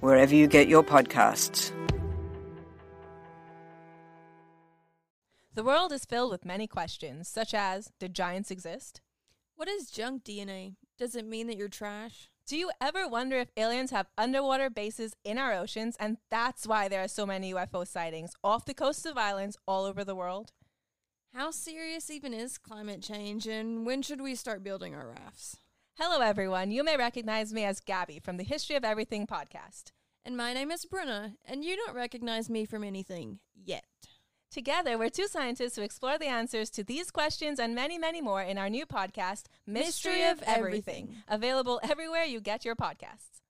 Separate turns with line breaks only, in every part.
wherever you get your podcasts.
The world is filled with many questions, such as Did giants exist?
What is junk DNA? Does it mean that you're trash?
Do you ever wonder if aliens have underwater bases in our oceans and that's why there are so many UFO sightings off the coasts of islands all over the world?
How serious even is climate change and when should we start building our rafts?
Hello, everyone. You may recognize me as Gabby from the History of Everything podcast.
And my name is Bruna, and you don't recognize me from anything yet.
Together, we're two scientists who explore the answers to these questions and many, many more in our new podcast, Mystery,
Mystery
of
of
Everything,
Everything.
available everywhere you get your podcasts.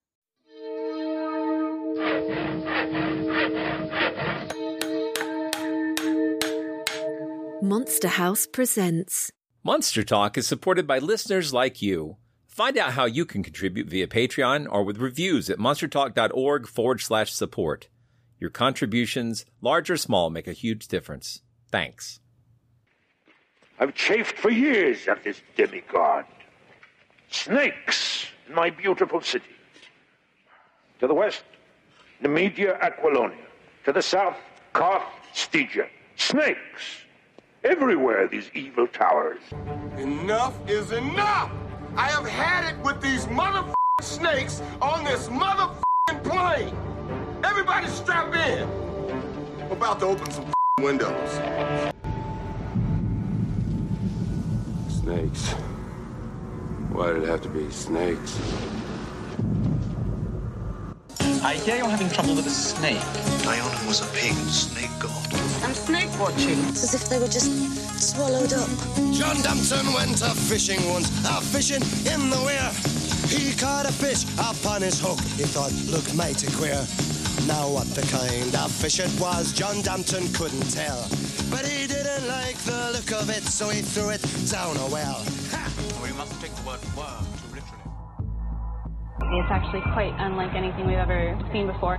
Monster House presents.
Monster Talk is supported by listeners like you. Find out how you can contribute via Patreon or with reviews at monstertalk.org forward slash support. Your contributions, large or small, make a huge difference. Thanks.
I've chafed for years at this demigod. Snakes in my beautiful city. To the west, Nemedia Aquilonia. To the south, Koth Stygia. Snakes. Everywhere, these evil towers.
Enough is enough! I have had it with these motherfucking snakes on this motherfucking plane! Everybody strap in! I'm about to open some windows. Snakes. Why did it have to be snakes?
I hear you're having trouble with a snake.
Dionne was a pagan snake god.
I'm snake watching.
It's as if they were just swallowed up.
John D'Ampton went a fishing once, a fishing in the weir. He caught a fish upon his hook. He thought, looked mighty queer. Now what the kind of fish it was, John D'Ampton couldn't tell. But he didn't like the look of it, so he threw it down a well.
We must take the word worm too literally.
It's actually quite unlike anything we've ever seen before.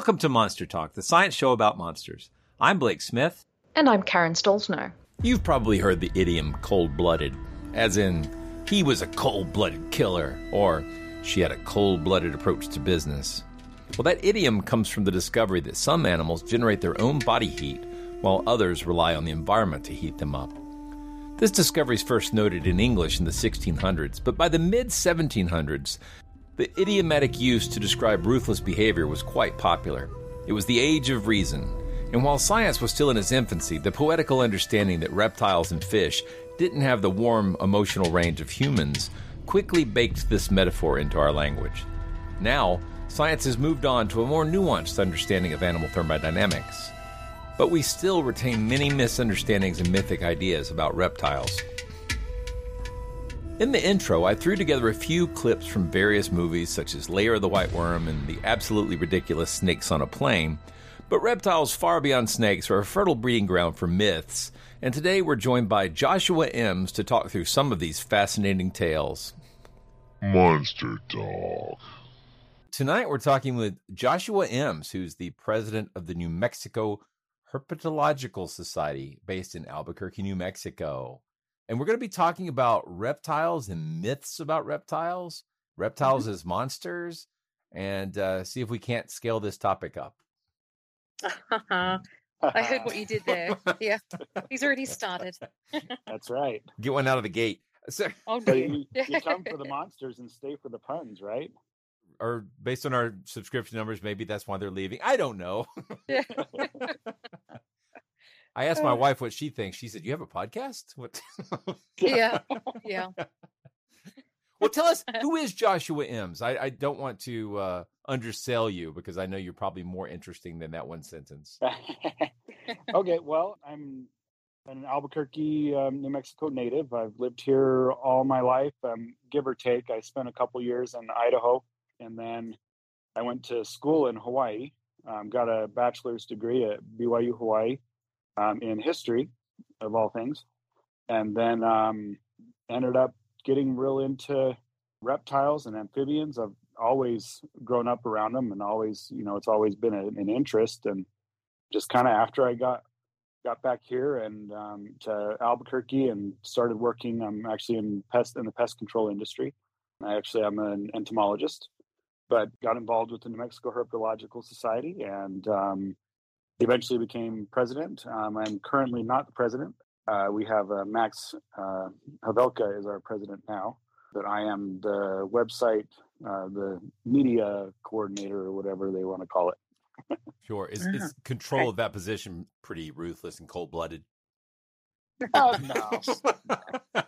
Welcome to Monster Talk, the science show about monsters. I'm Blake Smith.
And I'm Karen Stollznow.
You've probably heard the idiom cold blooded, as in, he was a cold blooded killer, or she had a cold blooded approach to business. Well, that idiom comes from the discovery that some animals generate their own body heat, while others rely on the environment to heat them up. This discovery is first noted in English in the 1600s, but by the mid 1700s, the idiomatic use to describe ruthless behavior was quite popular. It was the age of reason, and while science was still in its infancy, the poetical understanding that reptiles and fish didn't have the warm emotional range of humans quickly baked this metaphor into our language. Now, science has moved on to a more nuanced understanding of animal thermodynamics, but we still retain many misunderstandings and mythic ideas about reptiles. In the intro, I threw together a few clips from various movies such as Lair of the White Worm and the absolutely ridiculous Snakes on a Plane. But reptiles far beyond snakes are a fertile breeding ground for myths, and today we're joined by Joshua Emms to talk through some of these fascinating tales.
Monster Dog.
Tonight we're talking with Joshua Emms, who's the president of the New Mexico Herpetological Society based in Albuquerque, New Mexico. And we're going to be talking about reptiles and myths about reptiles, reptiles mm-hmm. as monsters, and uh, see if we can't scale this topic up.
I heard what you did there. Yeah, he's already started.
That's right.
Get one out of the gate. So,
Oh,
So you, you come for the monsters and stay for the puns, right?
or based on our subscription numbers, maybe that's why they're leaving. I don't know. I asked my wife what she thinks. She said, "You have a podcast?" What?
yeah, yeah.
well, tell us who is Joshua Emms. I, I don't want to uh, undersell you because I know you're probably more interesting than that one sentence.
okay, well, I'm an Albuquerque, um, New Mexico native. I've lived here all my life, um, give or take. I spent a couple years in Idaho, and then I went to school in Hawaii. Um, got a bachelor's degree at BYU Hawaii um, in history, of all things, and then um, ended up getting real into reptiles and amphibians. I've always grown up around them, and always, you know, it's always been a, an interest. And just kind of after I got got back here and um, to Albuquerque and started working. I'm actually in pest in the pest control industry. I actually am an entomologist, but got involved with the New Mexico Herpetological Society and um, eventually became president. Um, I'm currently not the president. Uh, we have uh, Max uh, Havelka is our president now, but I am the website, uh, the media coordinator or whatever they want to call it.
Sure. Is, is control of that position pretty ruthless and cold blooded?
Oh no.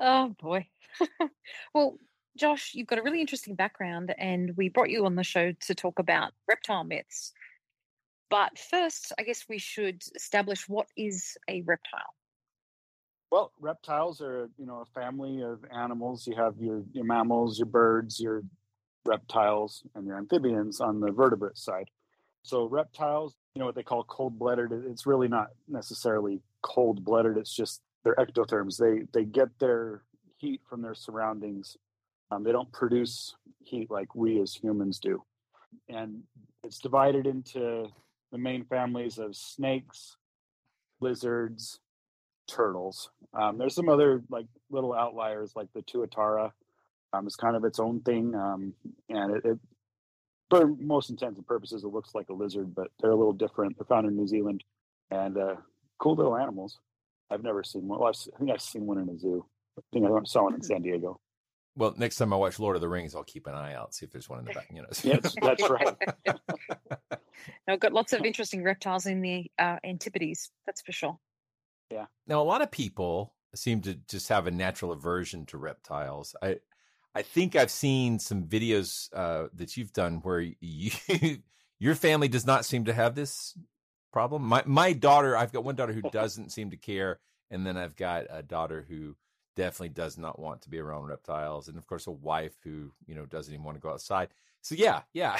Oh boy. well, Josh, you've got a really interesting background, and we brought you on the show to talk about reptile myths. But first, I guess we should establish what is a reptile.
Well, reptiles are, you know, a family of animals. You have your, your mammals, your birds, your reptiles, and your amphibians on the vertebrate side. So reptiles, you know what they call cold-blooded. It's really not necessarily cold-blooded. It's just they're ectotherms. They they get their heat from their surroundings. Um, they don't produce heat like we as humans do. And it's divided into the main families of snakes, lizards, turtles. Um, there's some other like little outliers like the tuatara. Um, it's kind of its own thing, um, and it, it, for most intents and purposes, it looks like a lizard, but they're a little different. They're found in New Zealand, and uh, cool little animals. I've never seen one. Well, I've, I think I've seen one in a zoo. I think I saw one in San Diego.
Well, next time I watch Lord of the Rings, I'll keep an eye out, see if there's one in the back. You know,
Yes, that's right.
Now, I've got lots of interesting reptiles in the uh, Antipodes, that's for sure.
Yeah.
Now, a lot of people seem to just have a natural aversion to reptiles. I, I think I've seen some videos uh, that you've done where you, your family does not seem to have this problem. My my daughter, I've got one daughter who doesn't seem to care, and then I've got a daughter who definitely does not want to be around reptiles, and of course a wife who you know doesn't even want to go outside. So yeah, yeah.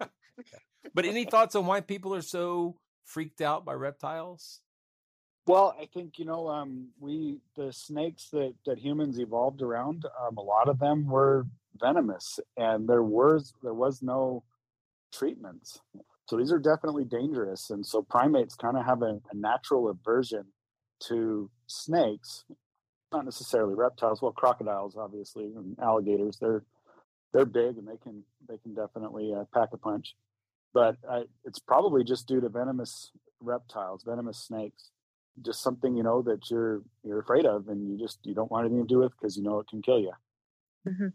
but any thoughts on why people are so freaked out by reptiles?
Well, I think you know um, we the snakes that that humans evolved around. Um, a lot of them were venomous, and there was there was no treatments. So these are definitely dangerous, and so primates kind of have a, a natural aversion to snakes, not necessarily reptiles. Well, crocodiles, obviously, and alligators. They're they're big and they can they can definitely uh, pack a punch, but uh, it's probably just due to venomous reptiles, venomous snakes just something you know that you're you're afraid of and you just you don't want anything to do with because you know it can kill you
hmm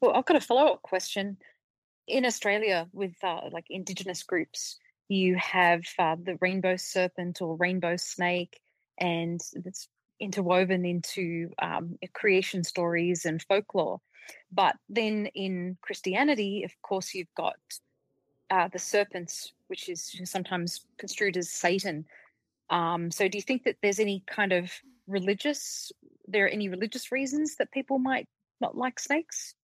Well, I've got a follow up question. In Australia, with uh, like Indigenous groups, you have uh, the rainbow serpent or rainbow snake, and it's interwoven into um, creation stories and folklore. But then in Christianity, of course, you've got uh, the serpents, which is sometimes construed as Satan. Um, so, do you think that there's any kind of religious? There are any religious reasons that people might not like snakes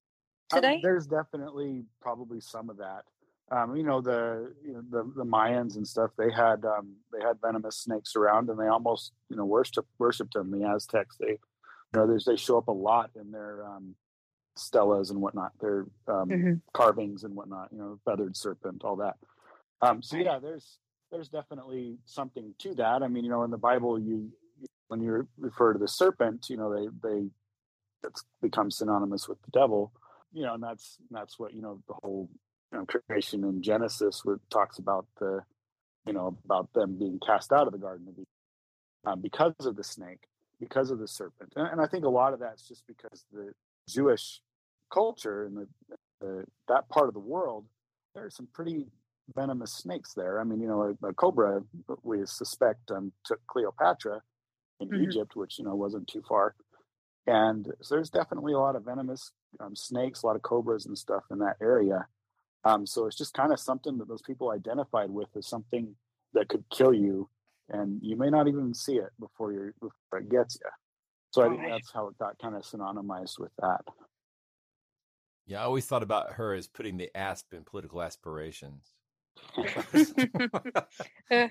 Um,
today?
there's definitely probably some of that um, you know the you know the, the mayans and stuff they had um, they had venomous snakes around and they almost you know worshiped worshipped them the aztecs. They you know they show up a lot in their um, stelas and whatnot their um,
Mhm.
carvings and whatnot you know feathered serpent all that. Um, so yeah there's there's definitely something to that. I mean you know in the bible you when you refer to the serpent you know they they that's become synonymous with the devil you know and that's that's what you know the whole know, creation in genesis where it talks about the you know, about them being cast out of the Garden of Eden um, because of the snake, because of the serpent. And, and, I think a lot of that's just because the Jewish culture and the, the, that part of the world, there are some pretty venomous snakes there. I mean, you know, a, a cobra we suspect um, took Cleopatra in mm-hmm. Egypt, which you know wasn't too far. And so there's definitely a lot of venomous um, snakes, a lot of cobras and stuff in that area. Um, so it's just kind of something that those people identified with as something that could kill you, and you may not even see it before you before it gets you. So I think that's how it got kind of synonymized with that.
Yeah, I always thought about her as putting the asp in political aspirations.
uh,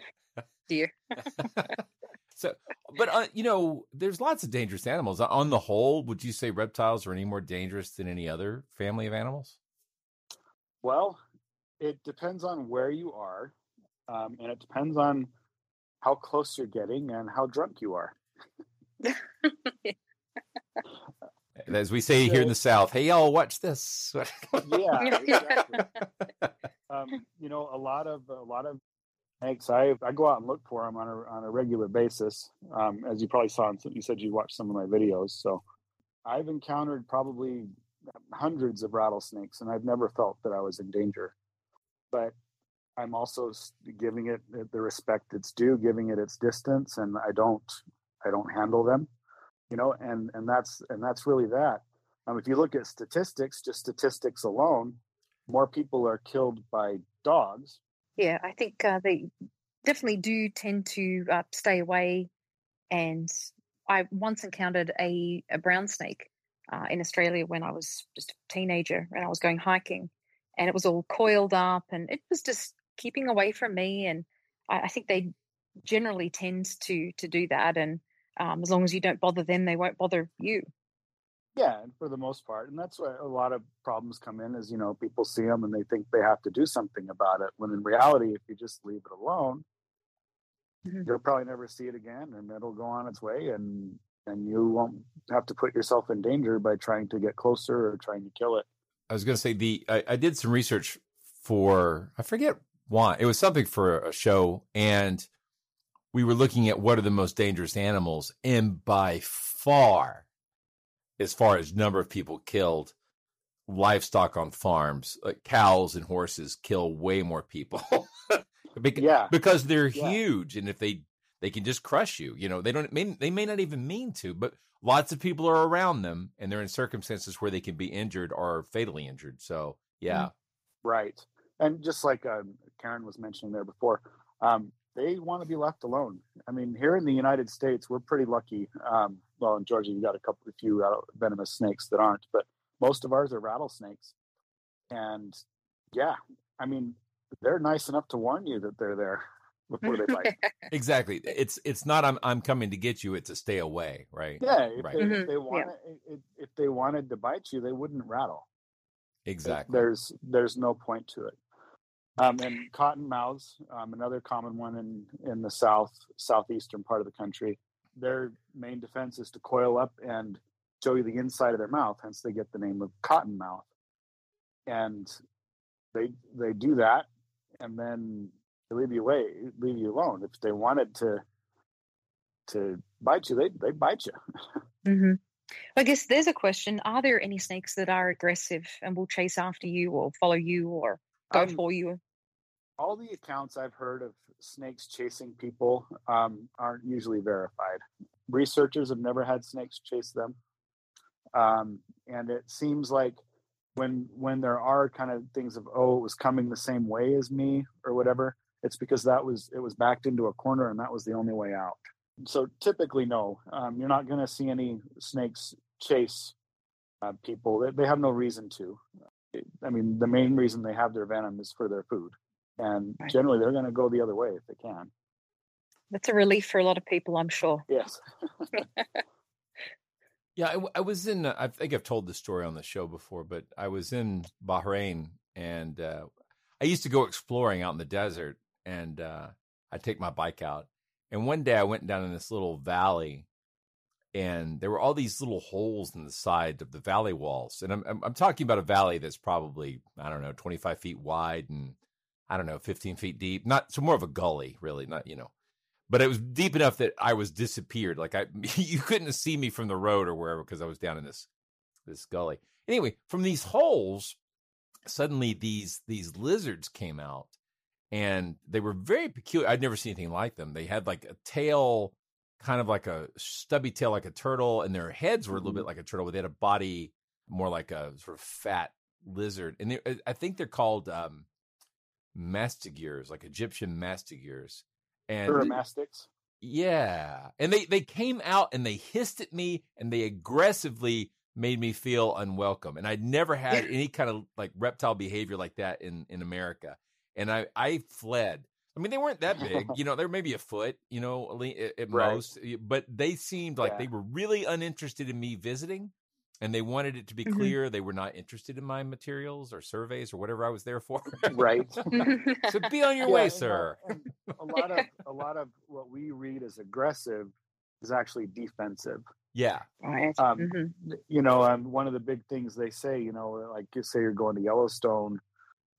dear.
so, but uh, you know, there's lots of dangerous animals. On the whole, would you say reptiles are any more dangerous than any other family of animals?
Well, it depends on where you are, um, and it depends on how close you're getting and how drunk you are.
As we say so, here in the South, hey y'all, watch this.
yeah, exactly. um, you know, a lot of a lot of snakes. I I go out and look for them on a on a regular basis. Um, as you probably saw, in, you said you watched some of my videos, so I've encountered probably hundreds of rattlesnakes, and I've never felt that I was in danger. But I'm also giving it the respect it's due, giving it its distance, and I don't I don't handle them, you know, and and that's and that's really that. Um, if you look at statistics, just statistics alone, more people are killed by dogs.
Yeah, I think uh, they definitely do tend to uh, stay away. And I once encountered a, a brown snake uh, in Australia when I was just a teenager and I was going hiking, and it was all coiled up and it was just keeping away from me. And I, I think they generally tend to to do that, and um, as long as you don't bother them, they won't bother you.
Yeah, for the most part, and that's why a lot of problems come in. Is you know people see them and they think they have to do something about it, when in reality, if you just leave it alone, mm-hmm. you'll probably never see it again, and it'll go on its way, and and you won't have to put yourself in danger by trying to get closer or trying to kill it.
I was going to say the I, I, did some research for I forget why it was something for a show, and we were looking at what are the most dangerous animals, and by far, as far as number of people killed, livestock on farms, like cows and horses, kill way more people. because,
yeah,
because they're yeah. huge, and if they they can just crush you. You know, they don't may, they may not even mean to, but lots of people are around them and they're in circumstances where they can be injured or fatally injured. So, yeah. Mm,
right. And just like um, Karen was mentioning there before, um, they want to be left alone. I mean, here in the United States, we're pretty lucky. Um, well, in Georgia, you got a couple, a few venomous snakes that aren't, but most of ours are rattlesnakes. And yeah, I mean, they're nice enough to warn you that they're there before they bite.
exactly. It's it's not I'm I'm coming to get you. It's a stay away, right?
Yeah. If, right. They, mm-hmm. if they wanted yeah. if, if they wanted to bite you, they wouldn't rattle.
Exactly.
There's there's no point to it. Um, and cottonmouths, um, another common one in in the south southeastern part of the country. Their main defense is to coil up and show you the inside of their mouth. Hence, they get the name of cottonmouth. And they they do that, and then leave you away, leave you alone. If they wanted to to bite you, they they bite you.
mm-hmm. I guess there's a question: Are there any snakes that are aggressive and will chase after you, or follow you, or go um, for you?
All the accounts I've heard of snakes chasing people um, aren't usually verified. Researchers have never had snakes chase them, um, and it seems like when when there are kind of things of oh it was coming the same way as me or whatever it's because that was it was backed into a corner and that was the only way out. So typically no um, you're not going to see any snakes chase uh, people. They, they, have no reason to. I mean the main reason they have their venom is for their food. And right. generally they're going to go the other way if they can.
That's a relief for a lot of people i'm sure.
Yes.
Yeah I, I, was in i think i've told this story on the show before but i was in bahrain and uh, i used to go exploring out in the desert and uh, I take my bike out. And one day I went down in this little valley, and there were all these little holes in the side of the valley walls. And I'm, I'm, I'm talking about a valley that's probably I don't know 25 feet wide and I don't know, 15 feet deep. Not so more of a gully, really. Not you know, but it was deep enough that I was disappeared. Like I, you couldn't see me from the road or wherever because I was down in this this gully. Anyway, from these holes, suddenly these these lizards came out, and they were very peculiar. I'd never seen anything like them. They had like a tail, kind of like a stubby tail, like a turtle, and their heads were a little bit like a turtle, but they had a body more like a sort of fat lizard. And they, I think they're called um, mastigures, like Egyptian mastigures. And
Uromastyx.
yeah, and they they came out and they hissed at me and they aggressively made me feel unwelcome. And I'd never had any kind of like reptile behavior like that in in America. And I I fled. I mean, they weren't that big, you know. They were maybe a foot, you know, at, at
Right.
most. But they seemed like
Yeah.
they were really uninterested in me visiting, and they wanted it to be
Mhm.
clear they were not interested in my materials or surveys or whatever I was there for.
Right.
so be on your
Yeah,
way,
and,
sir.
and a lot of a lot of what we read as aggressive is actually defensive.
Yeah.
Right.
Um,
Mhm.
You know, um, one of the big things they say, you know, like you say you're going to Yellowstone,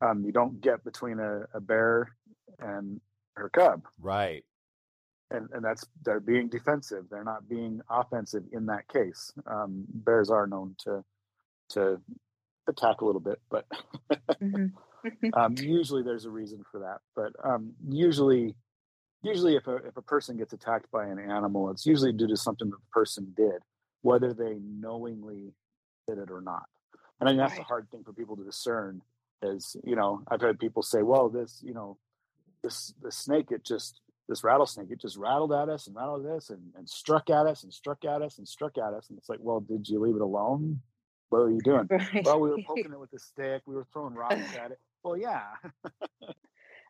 um, you don't get between a, a bear and her cub,
Right.
and and that's they're being defensive. They're not being offensive in that case. Um, bears are known to to attack a little bit, but um, usually there's a reason for that. But um, usually, usually if a if a person gets attacked by an animal, it's usually due to something that the person did, whether they knowingly did it or not. And I think that's the hard thing for people to discern. Is you know I've had people say, well, this you know this the snake it just this rattlesnake it just rattled at us and rattled at us and, and struck at us and struck at us and struck at us. And it's like well did you leave it alone? What are you doing?
Right.
well we were poking it with a stick we were throwing rocks at it. Well yeah.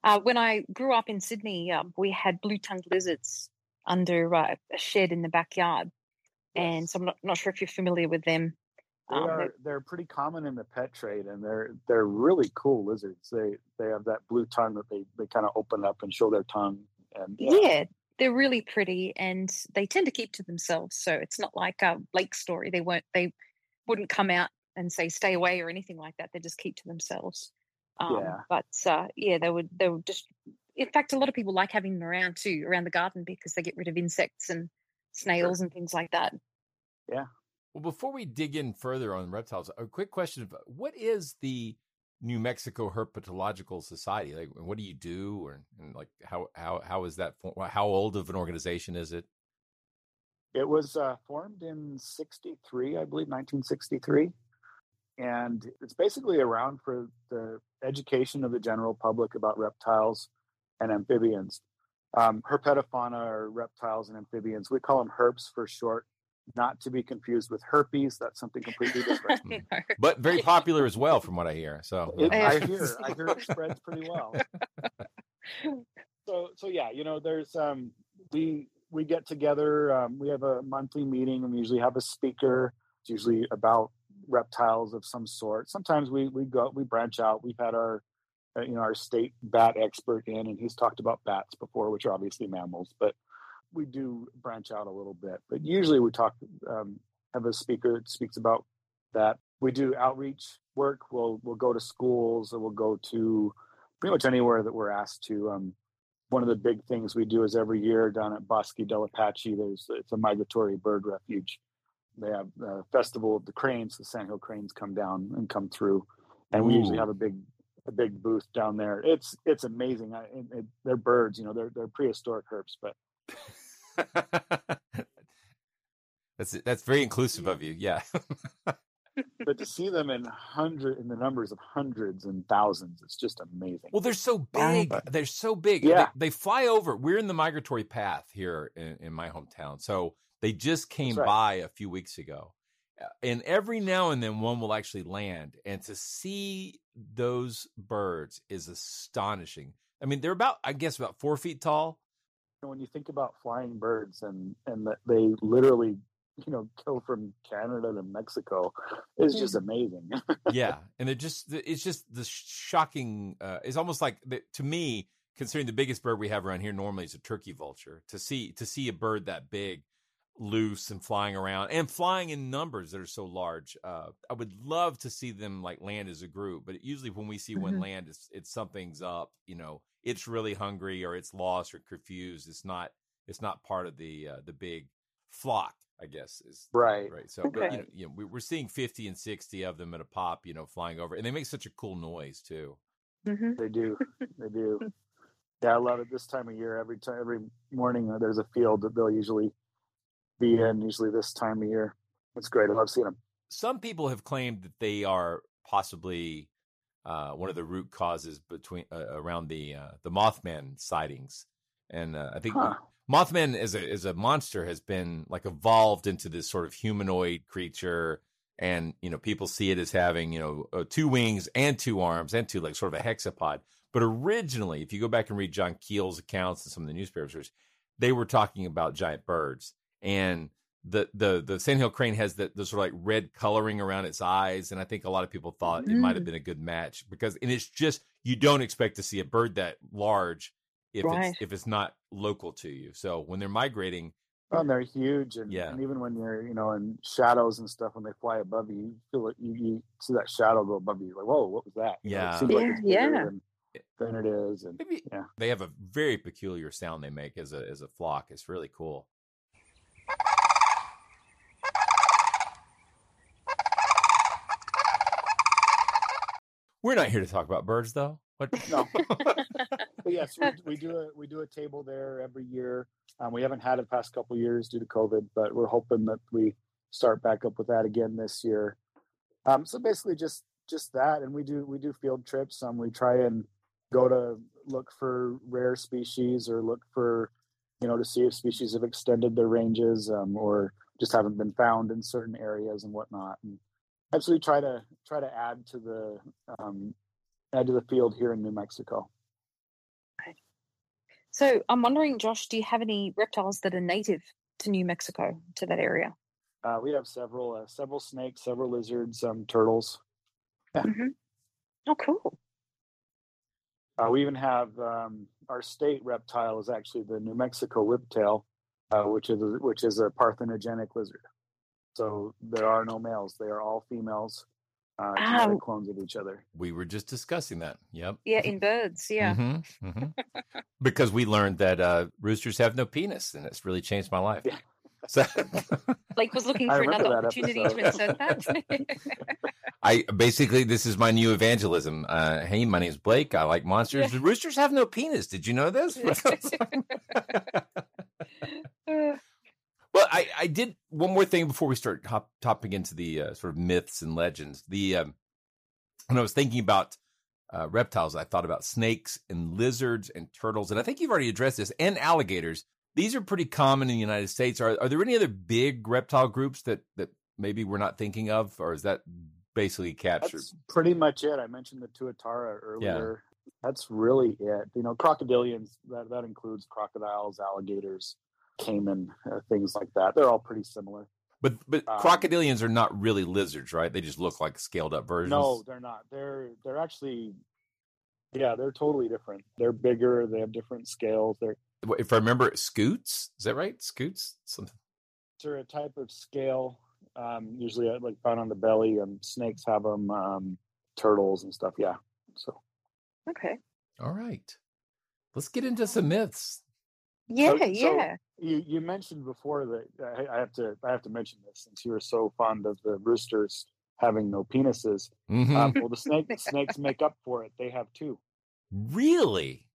Uh, when I grew up in Sydney, uh, we had blue-tongued lizards under uh, a shed in the backyard, and so I'm not, not sure if you're familiar with them.
They
Um,
are they're pretty common in the pet trade, and they're they're really cool lizards. They they have that blue tongue that they they kind of open up and show their tongue, and
yeah. they're really pretty, and they tend to keep to themselves. So it's not like a lake story. They won't they wouldn't come out and say stay away or anything like that. They just keep to themselves. Um,
Yeah.
But uh, yeah, they would they would just. In fact, a lot of people like having them around too, around the garden because they get rid of insects and snails and things like that.
Yeah.
Well, before we dig in further on reptiles, a quick question: What is the New Mexico Herpetological Society? Like, what do you do, or like how how how is that? How old of an organization is it?
It was uh, formed in 63, I believe, 1963. And it's basically around for the education of the general public about reptiles and amphibians. Um, herpetofauna are reptiles and amphibians. We call them herps for short, not to be confused with herpes. That's something completely different.
But very popular as well, from what I hear. So
It, I hear, I hear it spreads pretty well. So, so yeah, you know, there's um, we we get together. Um, we have a monthly meeting, and we usually have a speaker. It's usually about reptiles of some sort. Sometimes we we go we branch out. We've had our uh, you know our state bat expert in, and he's talked about bats before, which are obviously mammals, but we do branch out a little bit. But usually we talk um, have a speaker that speaks about that. We do outreach work. We'll we'll go to schools, or we'll go to pretty much anywhere that we're asked to. Um, one of the big things we do is every year down at Bosque del Apache, there's it's a migratory bird refuge. They have a festival of the cranes. The sandhill cranes come down and come through, and we usually have a big a big booth down there. It's it's amazing. I, it, it- they're birds, you know. They're they're prehistoric herps, but
that's that's very inclusive of you. Yeah.
but to see them in hundred in the numbers of hundreds and thousands, it's just amazing.
Well, they're so big. They're so big.
Yeah.
They, they fly over. We're in the migratory path here in, in my hometown. So they just came
right.
by a few weeks ago. Uh, And every now and then one will actually land. And to see those birds is astonishing. I mean, they're about, I guess, about four feet tall.
When you think about flying birds and and that they literally you know go from Canada to Mexico, it's just amazing.
yeah, and they're just it's just the shocking. Uh, it's almost like the, to me, considering the biggest bird we have around here normally is a turkey vulture. To see to see a bird that big loose and flying around and flying in numbers that are so large. Uh, I would love to see them like land as a group, but usually when we see one
Mhm.
land, it's, it's something's up. You know, it's really hungry or it's lost or confused. It's not. It's not part of the uh, the big flock. I guess is
Right.
Right. So, but, you know, you know, we- we're seeing fifty and sixty of them at a pop. You know, flying over, and they make such a cool noise too.
They do. They do. Yeah, I love it this time of year. Every time, every morning, uh, there's a field that they'll usually be in. Usually this time of year. It's great. I love seeing them.
some people have claimed that they are possibly uh, one of the root causes between uh, around the uh, the Mothman sightings, and uh, I think
Huh.
Mothman as a as a monster has been like evolved into this sort of humanoid creature, and you know people see it as having you know uh, two wings and two arms and two legs, sort of a hexapod. But originally, if you go back and read John Keel's accounts and some of the newspapers, they were talking about giant birds and the the the sandhill crane has the, the sort of like red coloring around its eyes and i think a lot of people thought it might have
Mm.
been a good match because and it's just you don't expect to see a bird that large if
Right.
it's if it's not local to you so when they're migrating
Oh, and they're huge, and,
Yeah.
and even when you're, you know, in shadows and stuff, when they fly above you, you feel it. You, you see that shadow go above you, you're like, whoa, what was that? You know,
Yeah.
it seems like
Yeah,
it's
yeah.
Than, than it is, and yeah,
they have a very peculiar sound they make as a as a flock it's really cool we're not here to talk about birds though what
no. but yes, we, we do a we do a table there every year. Um, we haven't had it the past couple years due to COVID, but we're hoping that we start back up with that again this year. Um, so basically, just just that, and we do we do field trips. Um, we try and go to look for rare species or look for you know to see if species have extended their ranges um, or just haven't been found in certain areas and whatnot. And absolutely try to try to add to the um, add to the field here in New Mexico.
So I'm wondering, Josh, do you have any reptiles that are native to New Mexico, to that area?
Uh, we have several uh, several snakes, several lizards, um, turtles.
Oh, cool.
Uh, we even have um, our state reptile is actually the New Mexico whiptail, uh, which is which is a parthenogenic lizard. So there are no males; they are all females, uh, genetic
Ah.
clones of each other.
we were just discussing that yep
Yeah, in birds. Yeah.
Mhm, mhm. because we learned that uh, roosters have no penis, and it's really changed my life. So
Blake was looking for another opportunity
episode.
to insert that.
I basically this is my new evangelism. Uh, hey, my name's Blake. I like monsters.
Yeah.
Roosters have no penis. Did you know this? well, I, did one more thing before we start hop, topping into the uh, sort of myths and legends. The um, when I was thinking about uh, reptiles, I thought about snakes and lizards and turtles, and I think you've already addressed this, and alligators. These are pretty common in the United States. Are are there any other big reptile groups that that maybe we're not thinking of, or is that basically captured?
That's pretty much it. I mentioned the tuatara earlier. That's really it. You know, crocodilians that that includes crocodiles, alligators, caiman, uh, things like that. They're all pretty similar.
But but
Um,
crocodilians are not really lizards, right? They just look like scaled up versions.
No, they're not. They're they're actually, yeah, they're totally different. They're bigger. They have different scales. They're
If I remember, it, scutes. Is that right? Scutes. Something.
they're a type of scale. Um, usually uh, like found on the belly. And snakes have them. Um, turtles and stuff. Yeah. So
okay.
All right. Let's get into some myths.
Yeah,
So- so
yeah.
you you mentioned before that I, I have to I have to mention this since you were so fond of the roosters having no penises.
Mhm.
Um, well, the snake snakes make up for it. They have two.
Really?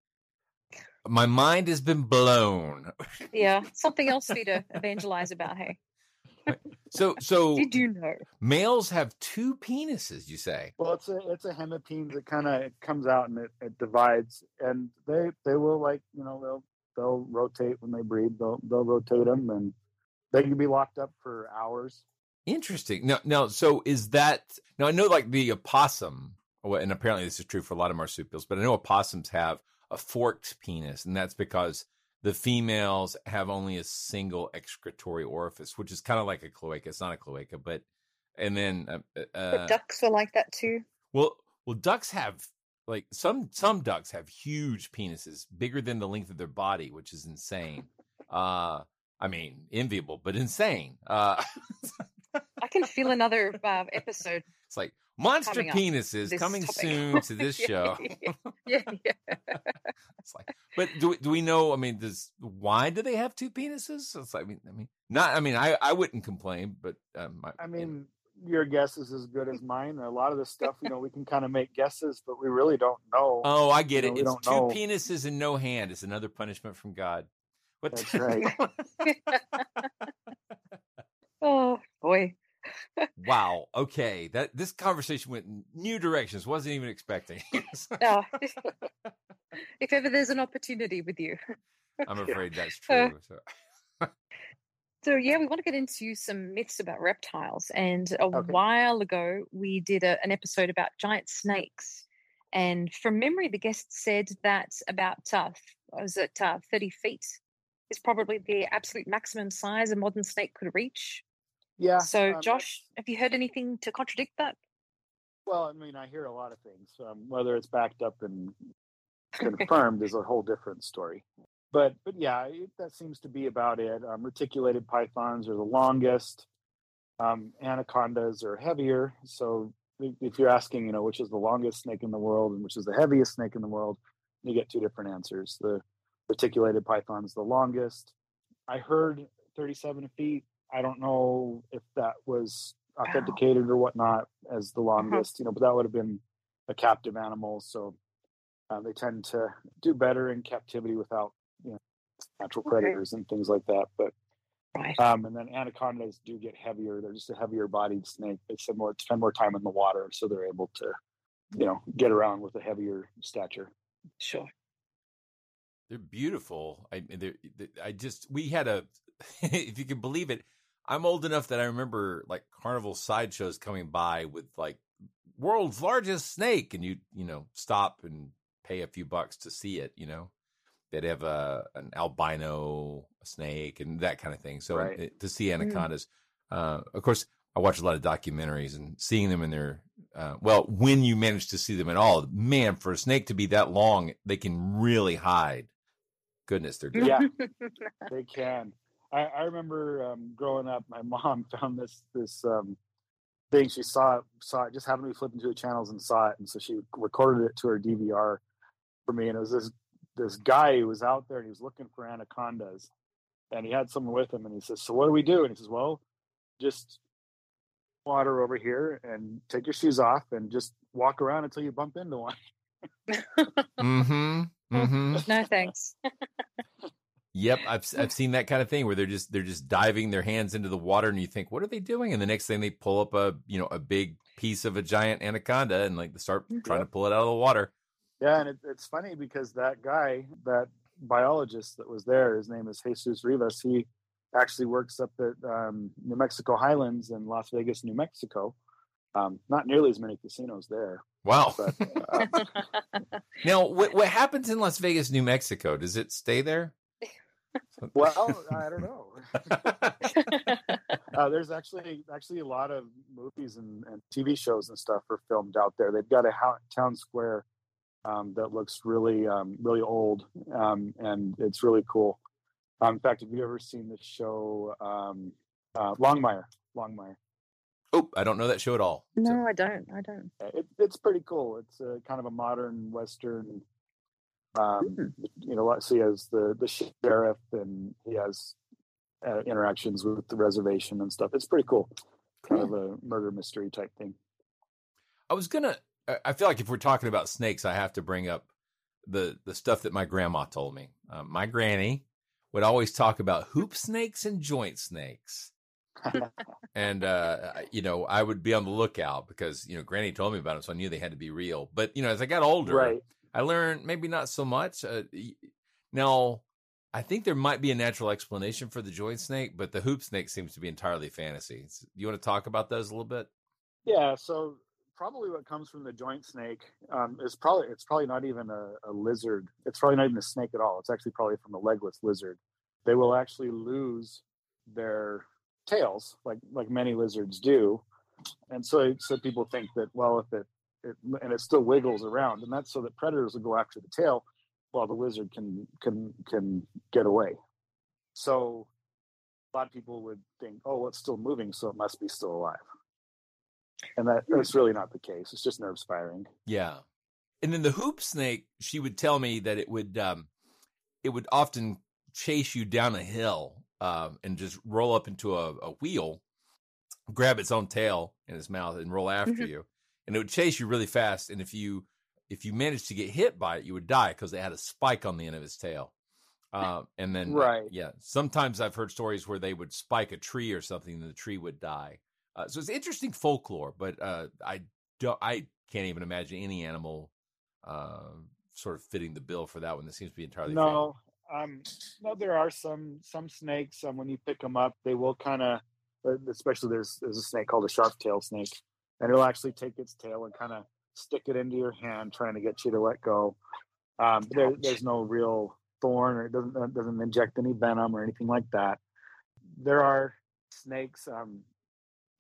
My mind has been blown.
Yeah. Something else for you to evangelize about, hey?
So so
Did you know?
males have two penises, you say?
Well, it's a it's a hemipene that kind of comes out and it, it divides, and they they will like you know they'll they'll rotate when they breed. They'll they'll rotate them, and they can be locked up for hours.
Interesting. Now, now, so is that now? I know, like the opossum, and apparently this is true for a lot of marsupials, but I know opossums have a forked penis, and that's because the females have only a single excretory orifice, which is kind of like a cloaca. It's not a cloaca, but and then uh,
But
uh,
ducks are like that too.
well, well, ducks have like some some ducks have huge penises, bigger than the length of their body, which is insane. Uh I mean, enviable, but insane. Uh,
I can feel another uh, episode.
it's like monster
Coming
penises
this
coming
topic.
soon to this
Yeah,
show.
yeah, yeah.
it's like, but do we- do we know? I mean, does why do they have two penises? It's like, I mean, I mean, not. I mean, I I wouldn't complain, but um, I,
I mean, your guess is as good as mine. A lot of this stuff, you know, we can kind of make guesses, but we really don't know.
oh, I get
You
it.
know, we
It's two
know.
penises and no hand. It's another punishment from God. What
That's right.
Oh boy.
wow. Okay, that this conversation went in new directions. Wasn't even expecting.
Oh. if ever there's an opportunity with you.
I'm afraid that's
Uh,
true. So.
So yeah, we want to get into some myths about reptiles. And a while ago, we did a, an episode about giant snakes. And from memory, the guest said that about uh, was it uh, thirty feet is probably the absolute maximum size a modern snake could reach.
Yeah.
So,
um,
Josh, have you heard anything to contradict that?
Well, I mean, I hear a lot of things. Um, whether it's backed up and confirmed is a whole different story. But but yeah, it, that seems to be about it. Um, reticulated pythons are the longest. Um, anacondas are heavier. So if you're asking, you know, which is the longest snake in the world and which is the heaviest snake in the world, you get two different answers. The reticulated python's the longest. I heard 37 feet. I don't know if that was authenticated or whatnot as the longest, you know, but that would have been a captive animal. So uh, they tend to do better in captivity without, natural
Okay.
predators and things like that. But
Right.
um, and then anacondas do get heavier. They're just a heavier bodied snake. They spend more spend more time in the water, so they're able to, you know, get around with a heavier stature.
Sure.
They're beautiful. I mean they're, they- I just we had a if you can believe it. I'm old enough that I remember like carnival sideshows coming by with like world's largest snake, and you you know stop and pay a few bucks to see it. You know, they'd have a an albino snake and that kind of thing. So
Right.
it- to see anacondas, uh, of course, I watch a lot of documentaries and seeing them in their uh, well, when you manage to see them at all, man, for a snake to be that long, they can really hide. Goodness, they're good.
Yeah, they can. I, I remember um, growing up, my mom found this this um, thing. She saw it, saw it, just happened to be flipping through the channels and saw it, and so she recorded it to her DVR for me. And it was this this guy who was out there and he was looking for anacondas, and he had someone with him, and he says, "So what do we do?" And he says, "Well, just water over here and take your shoes off and just walk around until you bump into one."
Mm-hmm. Mm-hmm.
No thanks.
Yep, I've I've seen that kind of thing where they're just they're just diving their hands into the water, and you think, what are they doing? And the next thing they pull up a you know a big piece of a giant anaconda and like start trying to pull it out of the water.
Yeah, and it, it's funny because that guy, that biologist that was there, his name is Jesus Rivas. He actually works up at um, New Mexico Highlands in Las Vegas, New Mexico. Um, not nearly as many casinos there.
Wow.
But, uh,
Now, what what happens in Las Vegas, New Mexico? Does it stay there?
well, I don't know. uh, there's actually actually a lot of movies and, and TV shows and stuff are filmed out there. They've got a ho- town square um, that looks really um, really old, um, and it's really cool. Um, in fact, have you ever seen the show um, uh, Longmire? Longmire.
Oh, I don't know that show at all.
No, I don't. I don't.
It, it's pretty cool. It's a kind of a modern western. Um, You know, so he has the the sheriff, and he has uh, interactions with the reservation and stuff. It's pretty cool. Kind of a murder mystery type thing.
I was gonna. I- feel like if we're talking about snakes, I have to bring up the the stuff that my grandma told me. Um, my granny would always talk about hoop snakes and joint snakes. and uh you know i would be on the lookout because you know granny told me about them so i knew they had to be real but you know as i got older
Right.
i learned maybe not so much uh, now i think there might be a natural explanation for the joint snake but the hoop snake seems to be entirely fantasy S- you want to talk about those a little bit
Yeah, so probably what comes from the joint snake um, is probably it's probably not even a, a lizard. It's probably not even a snake at all. It's actually probably from a legless lizard. They will actually lose their tails, like like many lizards do, and so so people think that well, if it, it and it still wiggles around, and that's so that predators will go after the tail, while the lizard can can can get away. So a lot of people would think, oh, well, it's still moving, so it must be still alive. And that that's really not the case. It's just nerves firing.
Yeah. And then the hoop snake, she would tell me that it would um it would often chase you down a hill um and just roll up into a, a wheel, grab its own tail in its mouth and roll after
Mhm.
you. And it would chase you really fast. And if you if you managed to get hit by it, you would die because it had a spike on the end of its tail. Uh, and then,
Right.
yeah, sometimes I've heard stories where they would spike a tree or something, and the tree would die. Uh, so it's interesting folklore, but uh, I don't, I can't even imagine any animal uh, sort of fitting the bill for that one. That seems to be entirely.
No, um, no, there are some some snakes. Um, when you pick them up, they will kind of, especially there's there's a snake called a sharp tail snake, and it'll actually take its tail and kind of stick it into your hand, trying to get you to let go. Um, there, there's no real thorn, or it doesn't it doesn't inject any venom or anything like that. There are snakes. Um,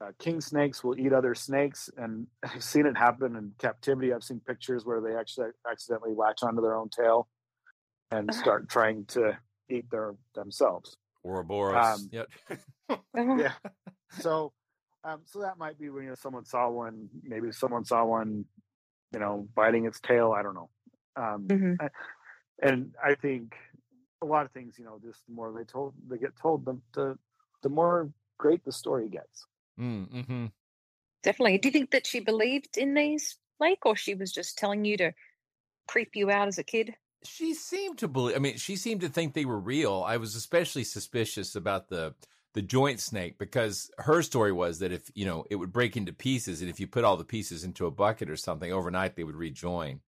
uh, king snakes will eat other snakes, and I've seen it happen in captivity. I've seen pictures where they actually accidentally latch onto their own tail and start trying to eat their themselves.
Ouroboros.
Um,
yep.
yeah. So, um, so that might be when you know someone saw one. Maybe someone saw one, you know, biting its tail. I don't know. Um,
Mhm.
I- and I think a lot of things, you know, just the more they told, they get told, the the, the more great the story gets.
Mm, mm-hmm.
Definitely. Do you think that she believed in these, Blake, or she was just telling you to creep you out as a kid?
She seemed to believe. I mean, she seemed to think they were real. I was especially suspicious about the the joint snake because her story was that if you know it would break into pieces, and if you put all the pieces into a bucket or something overnight, they would rejoin.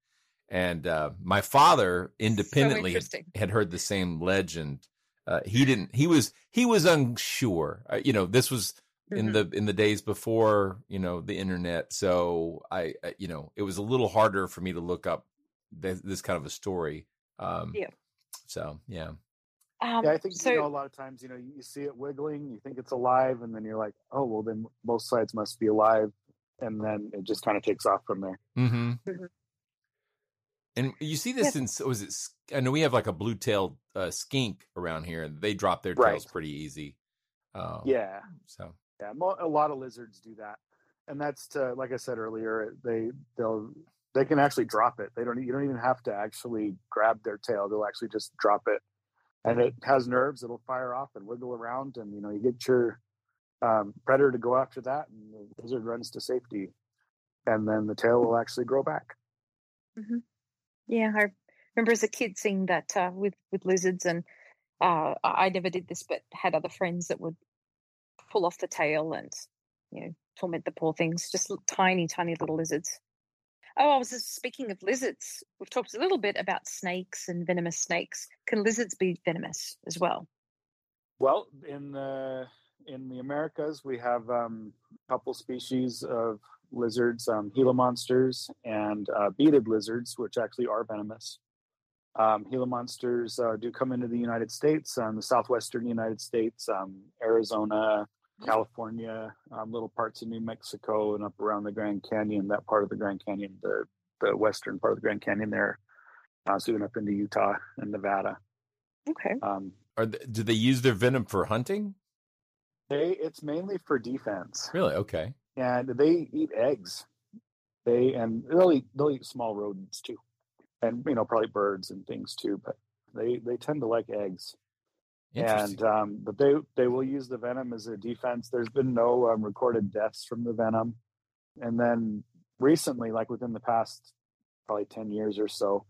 And uh, my father independently had, had heard the same legend. Uh, he didn't. He was he was unsure. Uh, you know, this was in
Mhm.
the in the days before you know the internet. So I, uh, you know, it was a little harder for me to look up this, this kind of a story. Um,
Yeah.
So yeah.
Um,
yeah, I think
so,
you know a lot of times, you know, you see it wiggling, you think it's alive, and then you're like, oh, well, then both sides must be alive, and then it just kind of takes off from there.
Mm-hmm.
Mhm.
And you see this in was it? s- I know we have like a blue-tailed uh, skink around here, and they drop their
Right.
tails pretty easy. Um,
Yeah,
So
yeah, a lot of lizards do that, and that's to, like I said earlier, they they'll they can actually drop it. They don't you don't even have to actually grab their tail. They'll actually just drop it, and it has nerves. It'll fire off and wiggle around, and you know you get your um, predator to go after that, and the lizard runs to safety, and then the tail will actually grow back.
Mhm. Yeah, I remember as a kid seeing that uh, with with lizards, and uh, I never did this, but had other friends that would pull off the tail and you know torment the poor things, just tiny, tiny little lizards. Oh, I was just speaking of lizards. We've talked a little bit about snakes and venomous snakes. Can lizards be venomous as well?
Well, in the in the Americas, we have um, a couple species of lizards, um, Gila monsters and uh, beaded lizards, which actually are venomous. Um, Gila monsters uh, do come into the United States, um, the southwestern United States, um, Arizona, California, um, little parts of New Mexico, and up around the Grand Canyon. That part of the Grand Canyon, the the western part of the Grand Canyon, there, uh, so even up into Utah and Nevada.
Okay.
Um,
Are th- do they use their venom for hunting?
They it's mainly for defense.
Really? Okay.
And they eat eggs. They and they'll eat they'll eat small rodents too. And you know, probably birds and things too, but they they tend to like eggs.
Interesting.
And um but they they will use the venom as a defense. There's been no um, recorded deaths from the venom. And then recently, like within the past probably 10 years or so,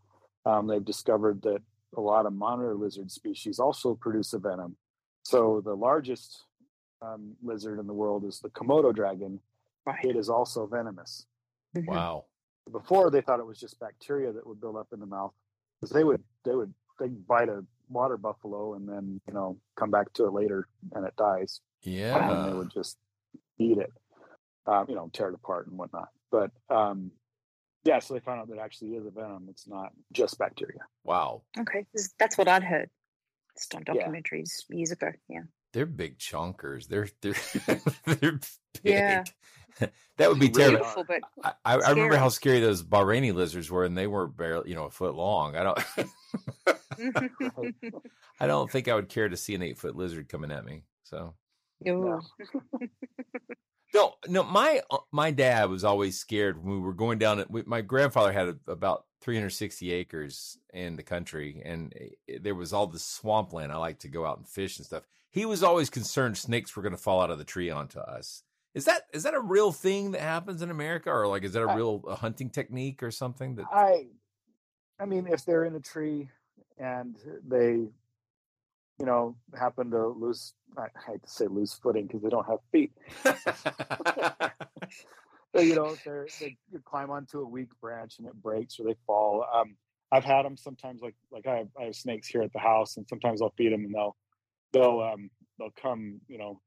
um, they've discovered that a lot of monitor lizard species also produce a venom. So the largest um, lizard in the world is the Komodo dragon. It is also venomous.
Wow.
Before they thought it was just bacteria that would build up in the mouth, because they would they would they bite a water buffalo and then you know come back to it later and it dies. and they would just eat it, um, you know, tear it apart and whatnot. But um, yeah, so they found out that it actually is a venom. It's not just bacteria.
Wow.
Okay, that's what I'd heard. Just on
Yeah.
documentaries years ago. Yeah.
They're big chonkers. They're they're they're big.
Yeah.
that would be terrible.
But
I, I I remember how scary those Bahraini lizards were, and they were barely, you know, a foot long. I don't, I don't think I would care to see an eight foot lizard coming at me. So
Ooh.
no, no. My uh, my dad was always scared when we were going down. it- we- My grandfather had a, about 360 acres in the country, and eh, there was all this swampland. I like to go out and fish and stuff. He was always concerned snakes were going to fall out of the tree onto us. Is that is that a real thing that happens in America, or like is that a real a hunting technique or something that?
I, I mean, if they're in a tree and they, you know, happen to lose, I hate to say lose footing because they don't have feet. So, you know, they're, they you climb onto a weak branch and it breaks or they fall. Um, I've had them sometimes, like like I have, I have snakes here at the house, and sometimes I'll feed them and they'll they'll um they'll come, you know,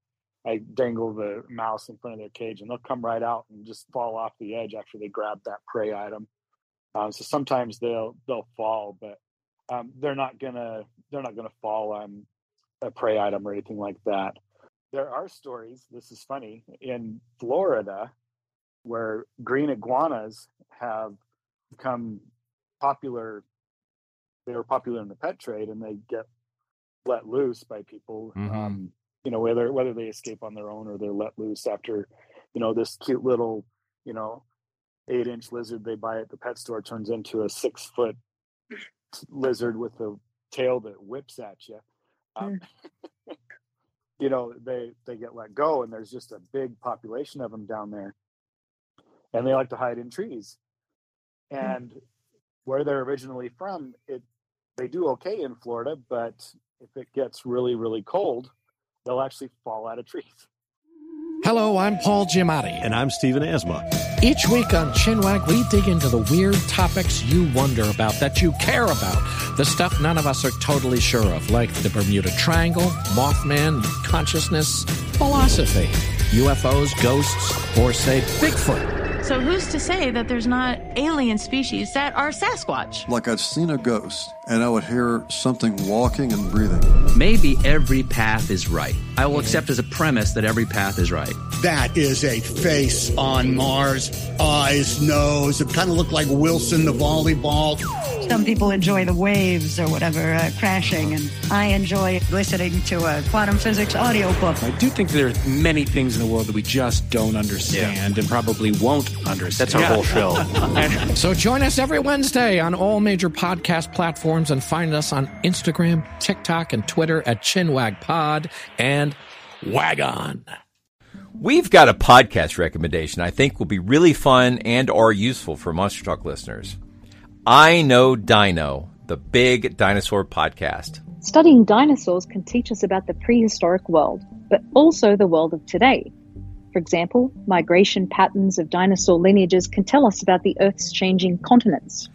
I dangle the mouse in front of their cage and they'll come right out and just fall off the edge after they grab that prey item. Um, so sometimes they'll they'll fall, but um, they're not gonna they're not gonna fall on a prey item or anything like that. There are stories. This is funny in Florida where green iguanas have become popular. They were popular in the pet trade, and they get let loose by people.
Mhm.
Um, you know, whether whether they escape on their own or they're let loose after, you know, this cute little, you know, eight inch lizard they buy at the pet store turns into a six foot lizard with a tail that whips at you. Um, you know, they they get let go, and there's just a big population of them down there, and they like to hide in trees. And where they're originally from, it they do okay in Florida, but if it gets really really cold, they'll actually fall out of trees.
Hello, I'm Paul Giamatti.
And I'm Stephen Asma.
Each week on Chinwag, we dig into the weird topics you wonder about, that you care about, the stuff none of us are totally sure of, like the Bermuda Triangle, Mothman, consciousness, philosophy, UFOs, ghosts, or say Bigfoot.
So who's to say that there's not alien species that are Sasquatch?
Like I'd seen a ghost, and I would hear something walking and breathing.
Maybe every path is right. I will accept as a premise that every path is right.
That is a face on Mars, eyes, nose. It kind of looked like Wilson the volleyball.
Some people enjoy the waves or whatever uh, crashing, and I enjoy listening to a quantum physics audiobook.
I do think there are many things in the world that we just don't understand and probably won't understand.
That's our whole show. so join us every Wednesday on all major podcast platforms and find us on Instagram, TikTok, and Twitter at ChinwagPod and Wagon.
We've got a podcast recommendation I think will be really fun and or useful for Monster Talk listeners. I Know Dino, the big dinosaur podcast.
Studying dinosaurs can teach us about the prehistoric world, but also the world of today. For example, migration patterns of dinosaur lineages can tell us about the Earth's changing continents.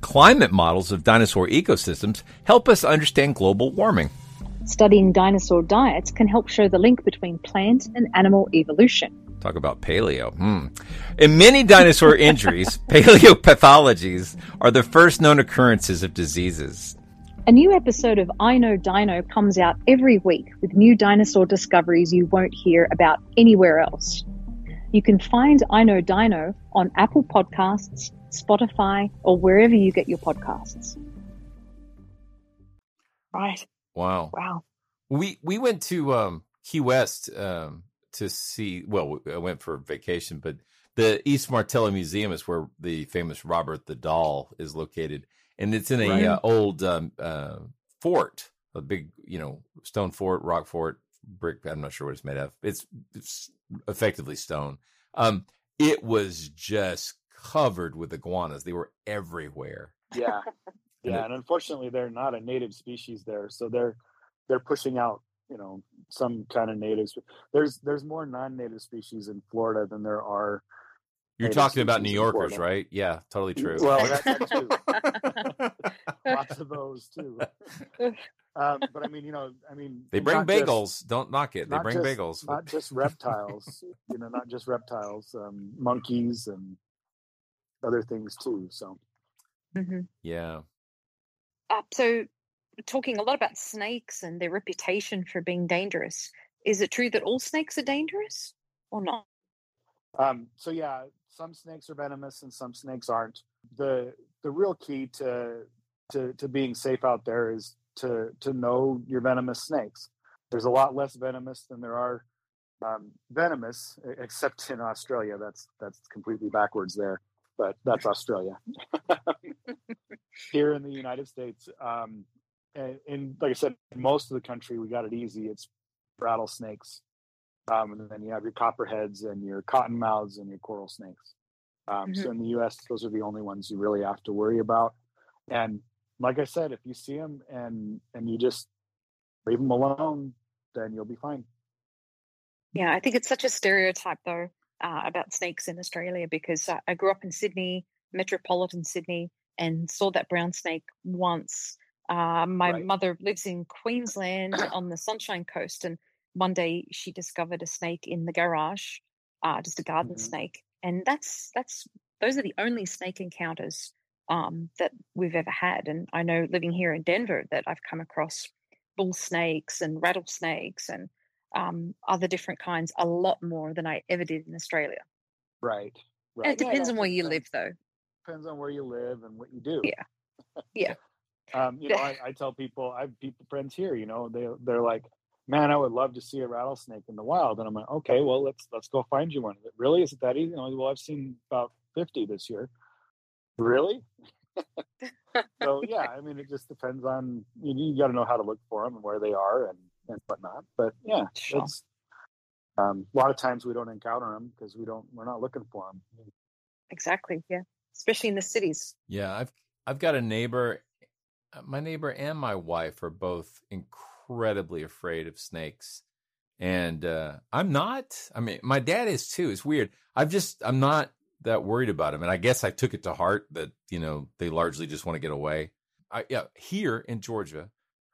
Climate models of dinosaur ecosystems help us understand global warming.
Studying dinosaur diets can help show the link between plant and animal evolution.
Talk about paleo. Hmm. In many dinosaur injuries, paleopathologies are the first known occurrences of diseases.
A new episode of I Know Dino comes out every week with new dinosaur discoveries you won't hear about anywhere else. You can find I Know Dino on Apple Podcasts, Spotify, or wherever you get your podcasts.
Right.
Wow.
Wow.
We we went to um, Key West um, to see. Well, I went for vacation, but the East Martello Museum is where the famous Robert the Doll is located, and it's in a
Right.
uh, old um, uh, fort, a big you know stone fort, rock fort, brick. I'm not sure what it's made of. It's, it's effectively stone. Um, it was just covered with iguanas. They were everywhere.
Yeah,
And
yeah,
it-
and unfortunately, they're not a native species there, so they're they're pushing out you know some kind of natives. There's there's more non-native species in Florida than there are.
You're talking about New Yorkers, right? Yeah, totally true.
Well, that, that too. Lots of those too. Um, but I mean, you know, I mean,
They bring
not just-
bagels. Don't knock it. They bring
just-
bagels.
Not just reptiles, you know, not just reptiles, um, monkeys and other things too. So
hmm
Yeah.
Uh, so, talking a lot about snakes and their reputation for being dangerous. Is it true that all snakes are dangerous or not?
Um, so yeah, some snakes are venomous and some snakes aren't. The the real key to to to being safe out there is to to know your venomous snakes. there's a lot less venomous than there are um, venomous, except in Australia. That's that's completely backwards there, but that's Australia. Here in the United States, um, and, and like I said, most of the country we got it easy. It's rattlesnakes, um, and then you have your copperheads and your cottonmouths and your coral snakes. Um, So
Mhm.
in the U.S., those are the only ones you really have to worry about. And like I said, if you see them and and you just leave them alone, then you'll be fine.
Yeah, I think it's such a stereotype though uh, about snakes in Australia because I, I grew up in Sydney, metropolitan Sydney, and saw that brown snake once. Uh, my
Right.
mother lives in Queensland on the Sunshine Coast, and one day she discovered a snake in the garage, uh, just a garden
Mhm.
snake, and that's that's those are the only snake encounters um, that we've ever had. And I know living here in Denver that I've come across bull snakes and rattlesnakes and um, other different kinds a lot more than I ever did in Australia.
Right. Right.
And it depends
no,
on where you
depends-
live, though.
Depends on where you live and what you do.
Yeah. Yeah.
Um, you know, I, I tell people, I have people friends here. You know, they they're like, "Man, I would love to see a rattlesnake in the wild." And I'm like, "Okay, well, let's let's go find you one." Really, is it that easy? Like, well, I've seen about fifty this year. Really? so yeah, I mean, it just depends on you. You got to know how to look for them and where they are and and whatnot. But yeah,
Sure.
it's um, a lot of times we don't encounter them because we don't we're not looking for them.
Exactly. Yeah. Especially in the cities.
Yeah, I've I've got a neighbor. uh, My neighbor and my wife are both incredibly afraid of snakes, and uh, I'm not. I mean, my dad is too. It's weird. I've just I'm not that worried about them, and I guess I took it to heart that you know they largely just want to get away. I, yeah, here in Georgia,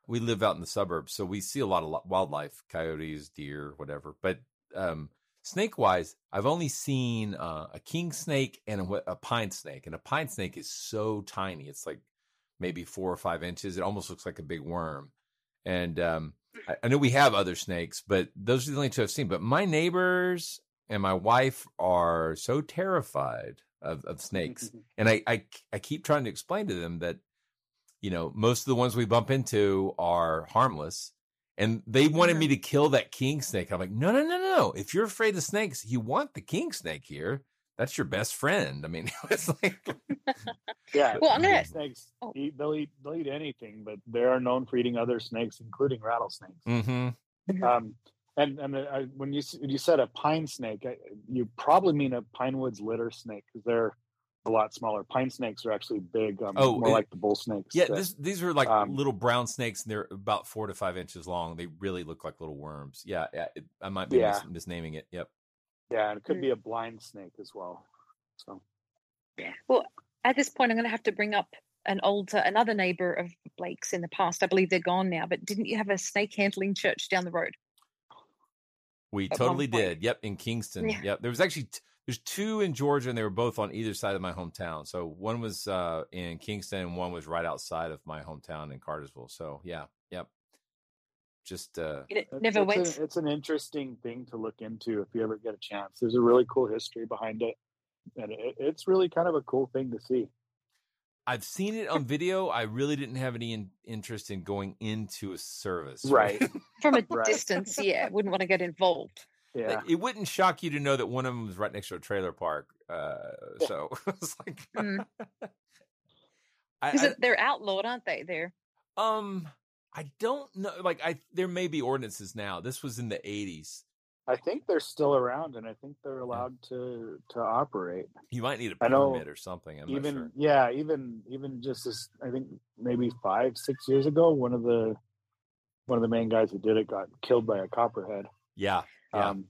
we live out in the suburbs, so we see a lot of wildlife, coyotes, deer, whatever. But um, snake wise, I've only seen uh, a king snake and a, a pine snake, and a pine snake is so tiny; it's like maybe four or five inches. It almost looks like a big worm. And um, I, I know we have other snakes, but those are the only two I've seen. But my neighbors and my wife are so terrified of, of snakes, and I, I I keep trying to explain to them that you know most of the ones we bump into are harmless. And they wanted me to kill that king snake. I'm like, no, no, no, no, no. If you're afraid of snakes, you want the king snake here. That's your best friend. I mean, it's like,
Yeah.
Well, I'm gonna-
snakes.
Oh.
Eat, they'll eat. They'll eat anything, but they are known for eating other snakes, including rattlesnakes.
mm-hmm.
Um, and and I, when you when you said a pine snake, I, you probably mean a pine woods litter snake because they're a lot smaller. Pine snakes are actually big. Um,
Oh,
more
it-
like the bull snakes.
Yeah,
that-
this, these are like
um,
little brown snakes, and they're about four to five inches long. They really look like little worms. Yeah, yeah it, I might be
Yeah.
mis- misnaming it. Yep.
yeah, and it could
Mm.
be a blind snake as well. So Yeah.
Well, at this point, I'm going to have to bring up an old, uh, another neighbor of Blake's in the past. I believe they're gone now, but didn't you have a snake handling church down the road?
We
At
totally did. Yep, in Kingston.
Yeah.
Yep. There was actually t- there's two in Georgia, and they were both on either side of my hometown. So one was uh, in Kingston, and one was right outside of my hometown in Cartersville. So yeah, yep. Just uh,
It
It's-
never
it's
went.
a- it's an interesting thing to look into if you ever get a chance. There's a really cool history behind it, and it, it's really kind of a cool thing to see.
I've seen it on video. I really didn't have any in- interest in going into a service.
Right.
From a
Right.
distance, yeah, wouldn't want to get involved.
Yeah.
Like, it wouldn't shock you to know that one of them was right next to a trailer park. Uh, so it's like,
Mm.
I,
Because
I-
they're outlawed, aren't they? There.
um, I don't know. Like, I there may be ordinances now. This was in the '80s.
I think they're still around, and I think they're allowed to to operate.
You might need a permit or something. I'm
even
not sure.
yeah, even even just this, I think maybe five six years ago, one of the one of the main guys who did it got killed by a copperhead.
Yeah, yeah.
Um,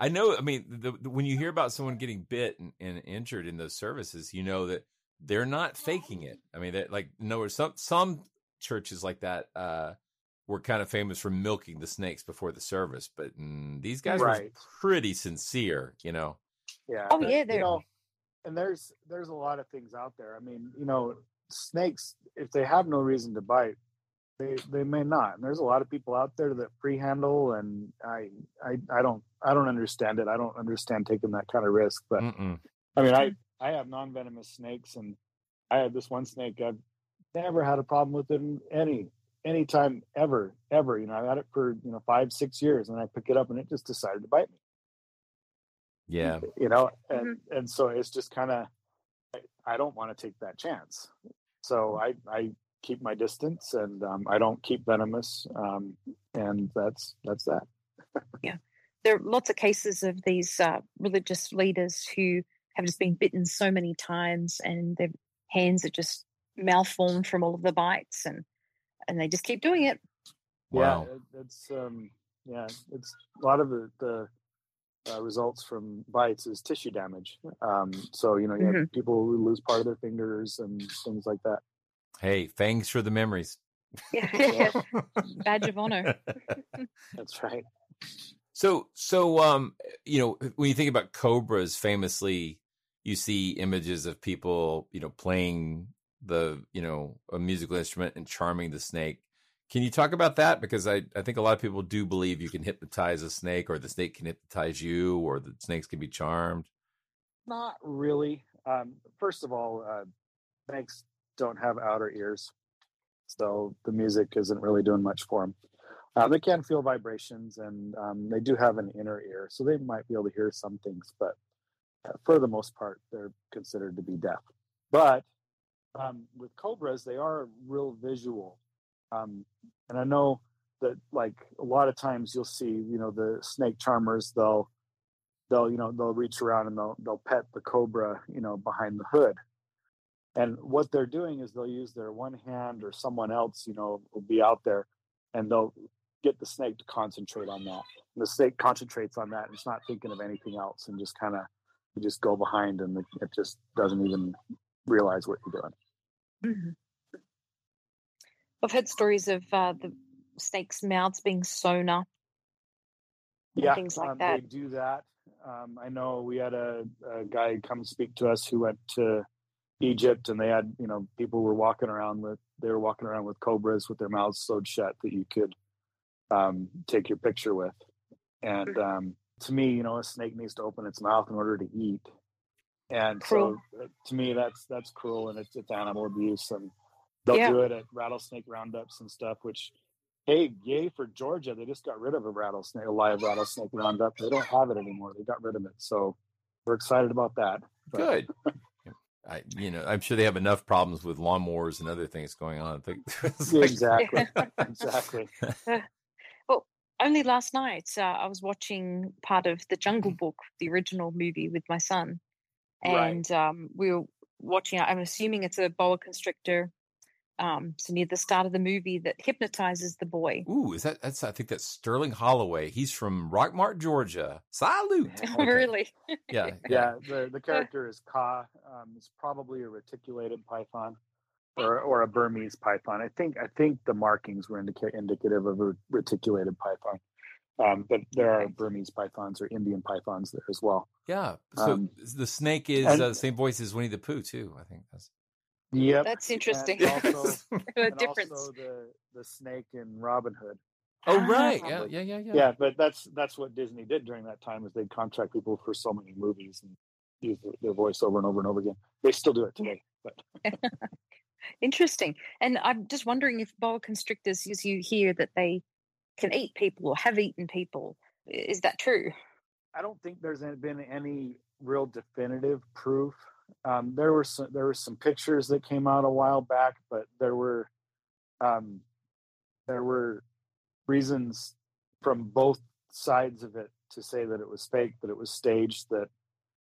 I know. I mean, the, the, when you hear about someone getting bit and, and injured in those services, you know that they're not faking it. I mean, that like no, some some churches like that uh, were kind of famous for milking the snakes before the service, but mm, these guys were pretty sincere. You know.
Yeah.
Oh,
but,
yeah, they're-
know, and there's there's a lot of things out there. I mean, you know, snakes if they have no reason to bite, they they may not. And there's a lot of people out there that free handle, and I I I don't I don't understand it. I don't understand taking that kind of risk. But
Mm-mm.
I mean, I mm. I have non venomous snakes, and I had this one snake. I've never had a problem with it any any time ever, ever. You know, I've had it for you know five, six years, and I pick it up and it just decided to bite me.
Yeah.
You know, and mm-hmm. and so it's just kind of I, I don't want to take that chance. So I I keep my distance and um, I don't keep venomous, um, and that's that's that.
yeah, there are lots of cases of these uh, religious leaders who have just been bitten so many times, and their hands are just malformed from all of the bites, and and they just keep doing it.
Wow.
Yeah, it, it's um, yeah, it's a lot of the, the uh, results from bites is tissue damage. Um, so you know, you
Mhm.
have people who lose part of their fingers and things like that.
Hey, thanks for the memories.
Yeah, badge of honor.
That's right.
So, so, um, you know, when you think about cobras, famously, you see images of people, you know, playing the, you know, a musical instrument and charming the snake. Can you talk about that? Because I, I think a lot of people do believe you can hypnotize a snake, or the snake can hypnotize you, or the snakes can be charmed.
Not really. Um, first of all, uh, snakes don't have outer ears, so the music isn't really doing much for them. Uh, they can feel vibrations, and um, they do have an inner ear, so they might be able to hear some things. But uh, for the most part, they're considered to be deaf. But um, with cobras, they are real visual, um, and I know that like a lot of times you'll see, you know, the snake charmers they'll they'll you know they'll reach around and they'll they'll pet the cobra you know behind the hood and what they're doing is they'll use their one hand or someone else you know will be out there and they'll get the snake to concentrate on that and the snake concentrates on that and it's not thinking of anything else and just kind of you just go behind and it just doesn't even realize what you're doing
Mhm. I've heard stories of uh, the snakes' mouths being sewn up.
yeah
things like
um,
that.
they do that um, i know we had a, a guy come speak to us who went to egypt and they had you know people were walking around with they were walking around with cobras with their mouths sewed shut that you could um, take your picture with and um, to me you know a snake needs to open its mouth in order to eat and
Cruel.
so uh, to me that's that's cruel and it's, it's animal abuse and they'll
Yeah.
do it at rattlesnake roundups and stuff which hey yay for georgia they just got rid of a rattlesnake a live rattlesnake roundup they don't have it anymore they got rid of it so we're excited about that But-
Good. I, you know, I'm sure they have enough problems with lawnmowers and other things going on. I think it's like-
exactly exactly
Well, only last night uh, I was watching part of the Jungle Book, the original movie, with my son,
Right.
and um, we were watching. I'm assuming it's a boa constrictor. Um, so near the start of the movie, that hypnotizes the boy.
Ooh, is that that's I think that's Sterling Holloway. He's from Rockmart, Georgia. Salute. Okay.
really?
Yeah,
yeah the, the character is Kaa um, it's probably a reticulated python or or a burmese python i think i think the markings were indica- indicative of a reticulated python um, but there are burmese pythons or indian pythons there as well
Yeah. So
Um,
the snake is
and-
uh, the same voice as Winnie the Pooh too. I think that's
Yep.
That's interesting.
And also,
The
and
difference.
also the the snake in Robin Hood.
Oh right,
Ah.
yeah, yeah, yeah, yeah.
Yeah, but that's that's what Disney did during that time is they'd contract people for so many movies and use their, their voice over and over and over again. They still do it today, but
Interesting. And I'm just wondering if boa constrictors, as you hear that they can eat people or have eaten people, is that true?
I don't think there's been any real definitive proof. Um, there were some there were some pictures that came out a while back, but there were um, there were reasons from both sides of it to say that it was fake, that it was staged, that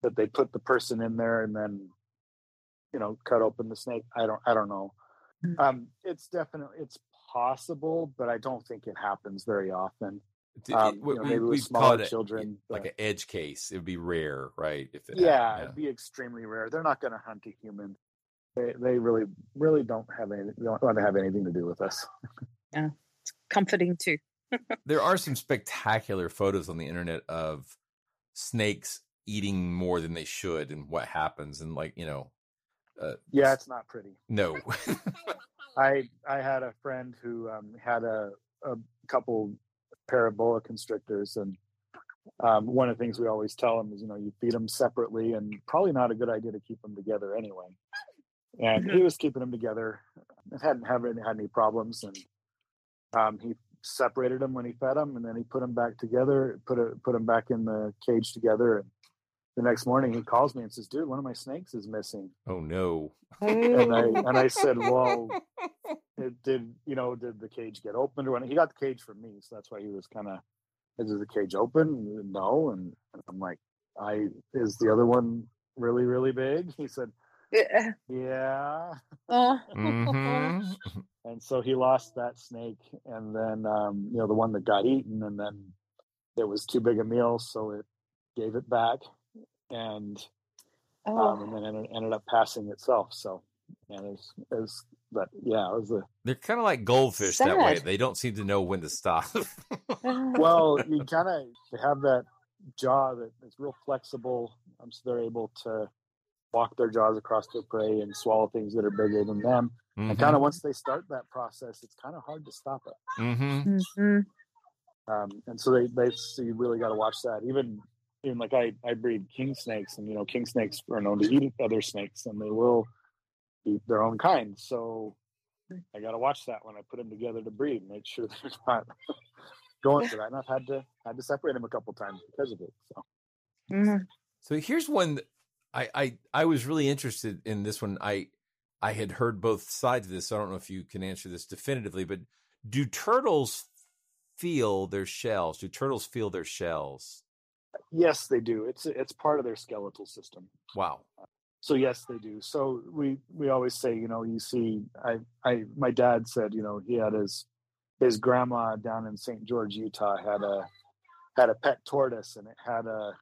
that they put the person in there and then you know cut open the snake. I don't I don't know. Um, it's definitely it's possible, but I don't think it happens very often.
D-
Um,
we,
you know, maybe with
we'd call
smaller
it a-
children,
like an edge case. It would be rare, right? If it
yeah,
happened,
it'd be extremely rare. They're not going to hunt a human. They they really really don't have any they don't want to have anything to do with us.
Yeah, it's comforting too.
there are some spectacular photos on the internet of snakes eating more than they should and what happens and like you know uh,
Yeah, it's not pretty.
no
I I had a friend who um, had a a couple pair of boa constrictors, and um, one of the things we always tell them is, you know, you feed them separately, and probably not a good idea to keep them together anyway. And he was keeping them together, and hadn't haven't had any problems, and Um, he separated them when he fed them, and then he put them back together, put a, put them back in the cage together. And the next morning, he calls me and says, "Dude, one of my snakes is missing."
Oh no!
and I and I said, "Well, it did you know did the cage get opened or when he got the cage from me, so that's why he was kind of is the cage open? No, and, and I'm like, I is the other one really really big? He said,
Yeah.
yeah.
Oh.
Mhm.
and so he lost that snake, and then um, you know the one that got eaten, and then it was too big a meal, so it gave it back, and
Oh.
um, and then ended, ended up passing itself. So and it's it's but yeah, it was a
They're kind of like goldfish that way. They don't seem to know when to stop.
well, you kind of have that jaw that is real flexible, um, so they're able to walk their jaws across their prey and swallow things that are bigger than them. And
Mhm.
kind of once they start that process, it's kind of hard to stop it.
mm-hmm.
Um, and so they, they so you really got to watch that. Even even like I I breed king snakes, and you know king snakes are known to eat other snakes, and they will eat their own kind. So I got to watch that when I put them together to breed, make sure they're not going for that. And I've had to had to separate them a couple times because of it. So
Mm-hmm.
So here's one I, I I was really interested in this one. I I had heard both sides of this. So I don't know if you can answer this definitively, but do turtles feel their shells? Do turtles feel their shells?
Yes, they do. It's it's part of their skeletal system.
Wow.
So yes, they do. So we we always say, you know, you see, I I my dad said, you know, he had his his grandma down in St. George, Utah, had a had a pet tortoise, and it had a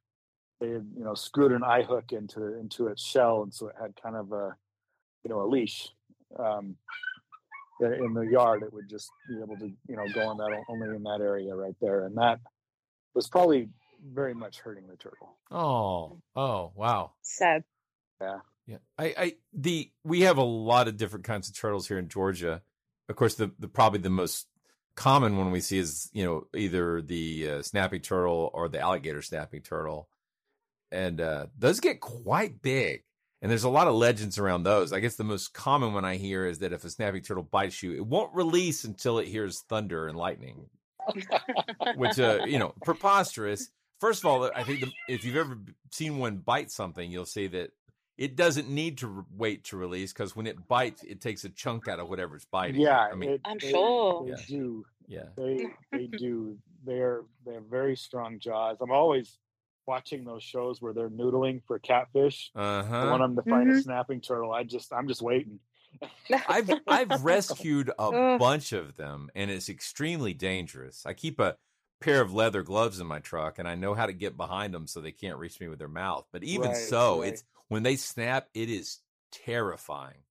they had, you know screwed an eye hook into into its shell, and so it had kind of a you know a leash. Um, in in the yard, it would just be able to you know go on that only in that area right there, and that was probably very much hurting the turtle.
Oh, oh, wow.
Sad.
Yeah.
Yeah. I, I, the, we have a lot of different kinds of turtles here in Georgia. Of course, the, the probably the most common one we see is, you know, either the uh, snapping turtle or the alligator snapping turtle. And uh, those get quite big. And there's a lot of legends around those. I guess the most common one I hear is that if a snapping turtle bites you, it won't release until it hears thunder and lightning, which, uh, you know, preposterous. First of all, I think the, if you've ever seen one bite something, you'll see that it doesn't need to re- wait to release because when it bites, it takes a chunk out of whatever's biting.
Yeah,
I mean,
it-
I'm
they-
sure.
they
Yeah.
do.
yeah.
They they do. They're they have very strong jaws. I'm always watching those shows where they're noodling for catfish.
Uh
I
huh.
want them to find
Mhm.
a snapping turtle. I just I'm just waiting.
I've I've rescued a bunch of them, and it's extremely dangerous. I keep a pair of leather gloves in my truck, and I know how to get behind them so they can't reach me with their mouth. But even
Right,
so,
right.
it's when they snap, it is terrifying.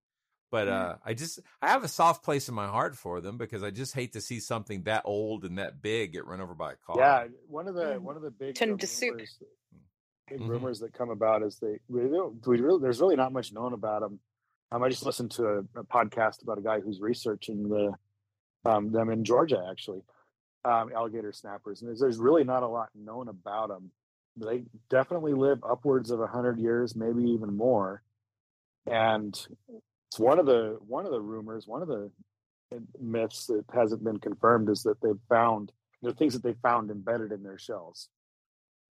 But uh, I just I have a soft place in my heart for them because I just hate to see something that old and that big get run over by a car.
Yeah, one of the
Mm.
one of the big
Turn into soup.
rumors, big
Mhm.
rumors that come about is they we don't we really there's really not much known about them. Um, I just listened to a, a podcast about a guy who's researching the um, them in Georgia actually, um, alligator snappers, and there's, there's really not a lot known about them. They definitely live upwards of a hundred years, maybe even more, and it's one of the one of the rumors, one of the myths that hasn't been confirmed is that they've found the things that they found embedded in their shells,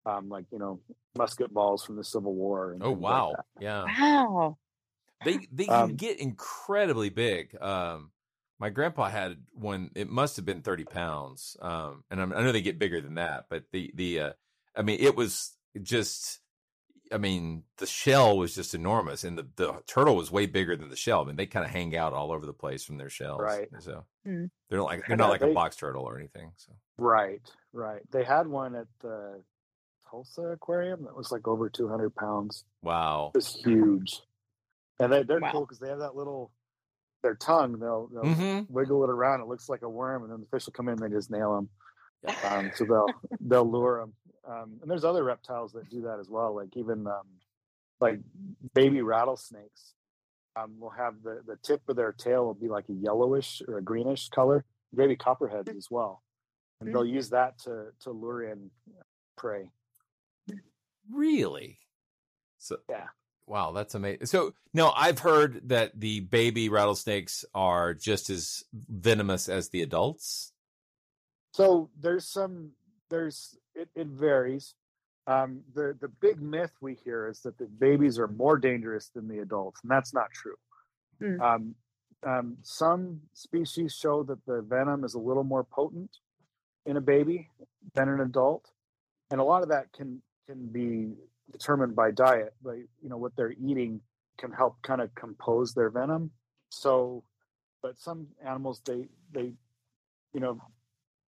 um, like you know musket balls from the Civil War. And
Oh
things like
wow. yeah.
Wow.
They they can
Um,
get incredibly big. Um, my grandpa had one. It must have been thirty pounds. Um, and I'm, I know they get bigger than that, but the the uh, I mean, it was just. I mean, the shell was just enormous, and the, the turtle was way bigger than the shell. I mean, they kind of hang out all over the place from their shells.
Right.
So
Hmm.
they're not like they're not like a box turtle or anything. So
Right, right. They had one at the Tulsa Aquarium that was like over 200 pounds.
wow.
it's huge, and they, they're
Wow.
cool because they have that little their tongue. They'll, they'll
Mhm.
wiggle it around. It looks like a worm, and then the fish will come in. and They just nail them. Um, so they'll they'll lure them. Um, and there's other reptiles that do that as well. Like even um, like baby rattlesnakes um, will have the the tip of their tail will be like a yellowish or a greenish color. Baby copperheads as well, and they'll use that to to lure in prey.
Really? So
Yeah.
Wow, that's amazing. So no, I've heard that the baby rattlesnakes are just as venomous as the adults.
So there's some there's it, it varies. Um, the the big myth we hear is that the babies are more dangerous than the adults, and that's not true.
Mm.
Um, um, some species show that the venom is a little more potent in a baby than an adult, and a lot of that can can be determined by diet. Like you know what they're eating can help kind of compose their venom. So, but some animals they they you know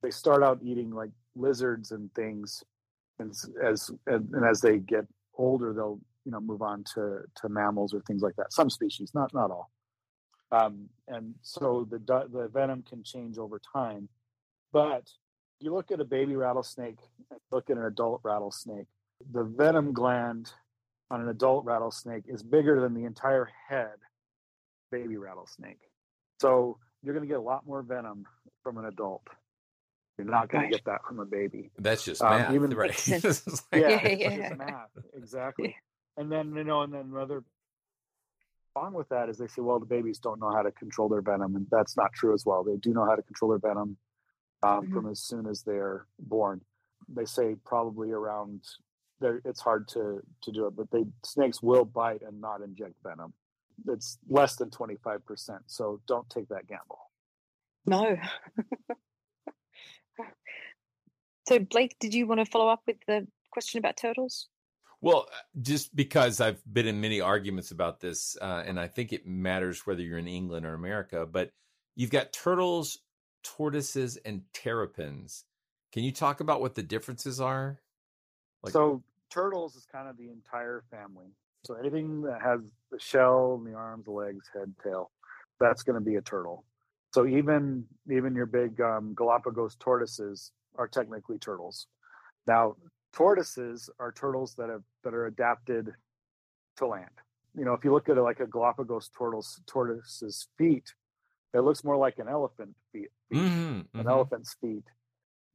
they start out eating like lizards and things, and as and, and as they get older, they'll you know move on to to mammals or things like that. Some species, not not all. Um, and so the the venom can change over time. But you look at a baby rattlesnake, look at an adult rattlesnake. The venom gland on an adult rattlesnake is bigger than the entire head baby rattlesnake. So you're going to get a lot more venom from an adult. You're not going to get that from a baby.
That's just
Um,
math,
even-
right?
Makes sense.
It's like-
Yeah,
Yeah, yeah.
just math. Exactly. And then you know, and then another along with that is they say, well, the babies don't know how to control their venom, and that's not true as well. They do know how to control their venom um,
Mhm.
from as soon as they're born. They say probably around there. It's hard to to do it, but they snakes will bite and not inject venom. It's less than twenty five percent, so don't take that gamble.
No. so, Blake, did you want to follow up with the question about turtles?
Well, uh, just because I've been in many arguments about this, uh, and I think it matters whether you're in England or America, but you've got turtles, tortoises, and terrapins. Can you talk about what the differences are? Like-
so turtles is kind of the entire family. So anything that has the shell, the arms, the legs, head, tail, that's going to be a turtle. So even even your big um, Galapagos tortoises are technically turtles. Now tortoises are turtles that have that are adapted to land. You know, if you look at it like a Galapagos tortoise tortoise's feet, it looks more like an elephant feet, feet
Mhm,
an
mhm.
elephant's feet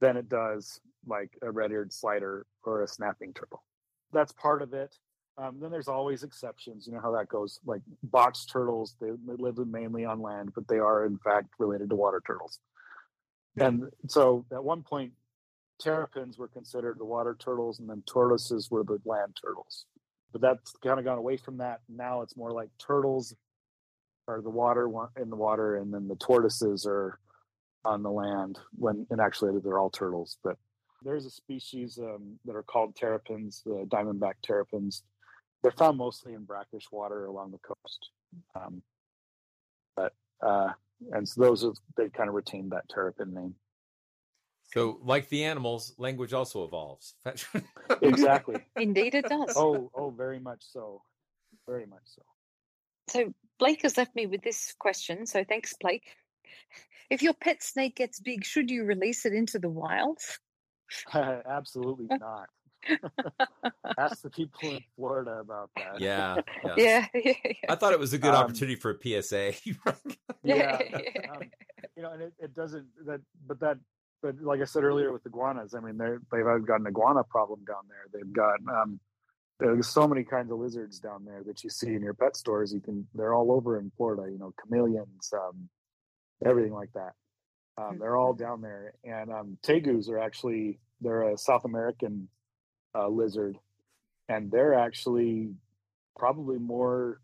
than it does like a red-eared slider or a snapping turtle. That's part of it. Um, then there's always exceptions. You know how that goes. Like box turtles, they, they live mainly on land, but they are in fact related to water turtles. And so at one point, terrapins were considered the water turtles, and then tortoises were the land turtles. But that's kind of gone away from that. Now it's more like turtles are the water one in the water, and then the tortoises are on the land. When and actually they're all turtles, but there's a species um, that are called terrapins, the diamondback terrapins. They're found mostly in brackish water along the coast. Um, but uh, and so those are, they kind of retained that terrapin name.
So, like the animals, language also evolves.
Exactly.
Indeed, it does.
oh, oh, very much so, very much so.
So, Blake has left me with this question. So, thanks, Blake. If your pet snake gets big, should you release it into the wild?
Absolutely not. Ask the people in Florida about that.
yeah, yeah.
Yeah, yeah, yeah.
I thought it was a good
Um,
opportunity for a PSA.
yeah, um, you know, and it, it doesn't that, but that, but like I said earlier with iguanas, I mean, they're they've got an iguana problem down there. They've got um, there's so many kinds of lizards down there that you see in your pet stores. You can, they're all over in Florida. You know, chameleons, um, everything like that. Um, they're all down there, and um, tegus are actually they're a South American uh, lizard, and they're actually probably more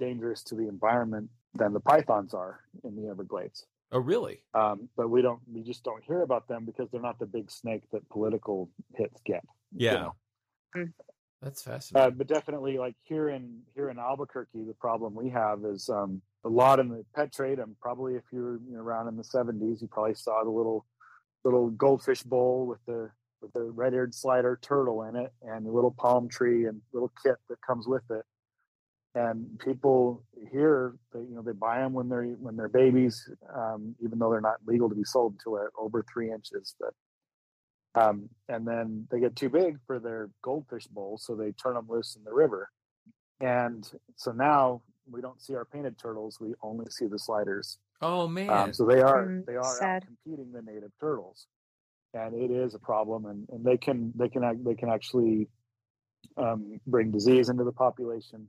dangerous to the environment than the pythons are in the Everglades.
oh, really?
Um, but we don't, we just don't hear about them because they're not the big snake that political hits get. you
Yeah.
know.
That's fascinating.
Uh, but definitely, like here in here in Albuquerque, the problem we have is um, a lot in the pet trade. And probably if you were you know, around in the '70s, you probably saw the little little goldfish bowl with the with the red-eared slider turtle in it, and the little palm tree and little kit that comes with it. And people here, they, you know, they buy them when they're when they're babies, um, even though they're not legal to be sold until over three inches. But um, and then they get too big for their goldfish bowl, so they turn them loose in the river. And so now we don't see our painted turtles; we only see the sliders.
Oh man.
Um, so they are
Mm,
they are out competing the native turtles, and it is a problem. And, and they can they can they can actually um, bring disease into the population.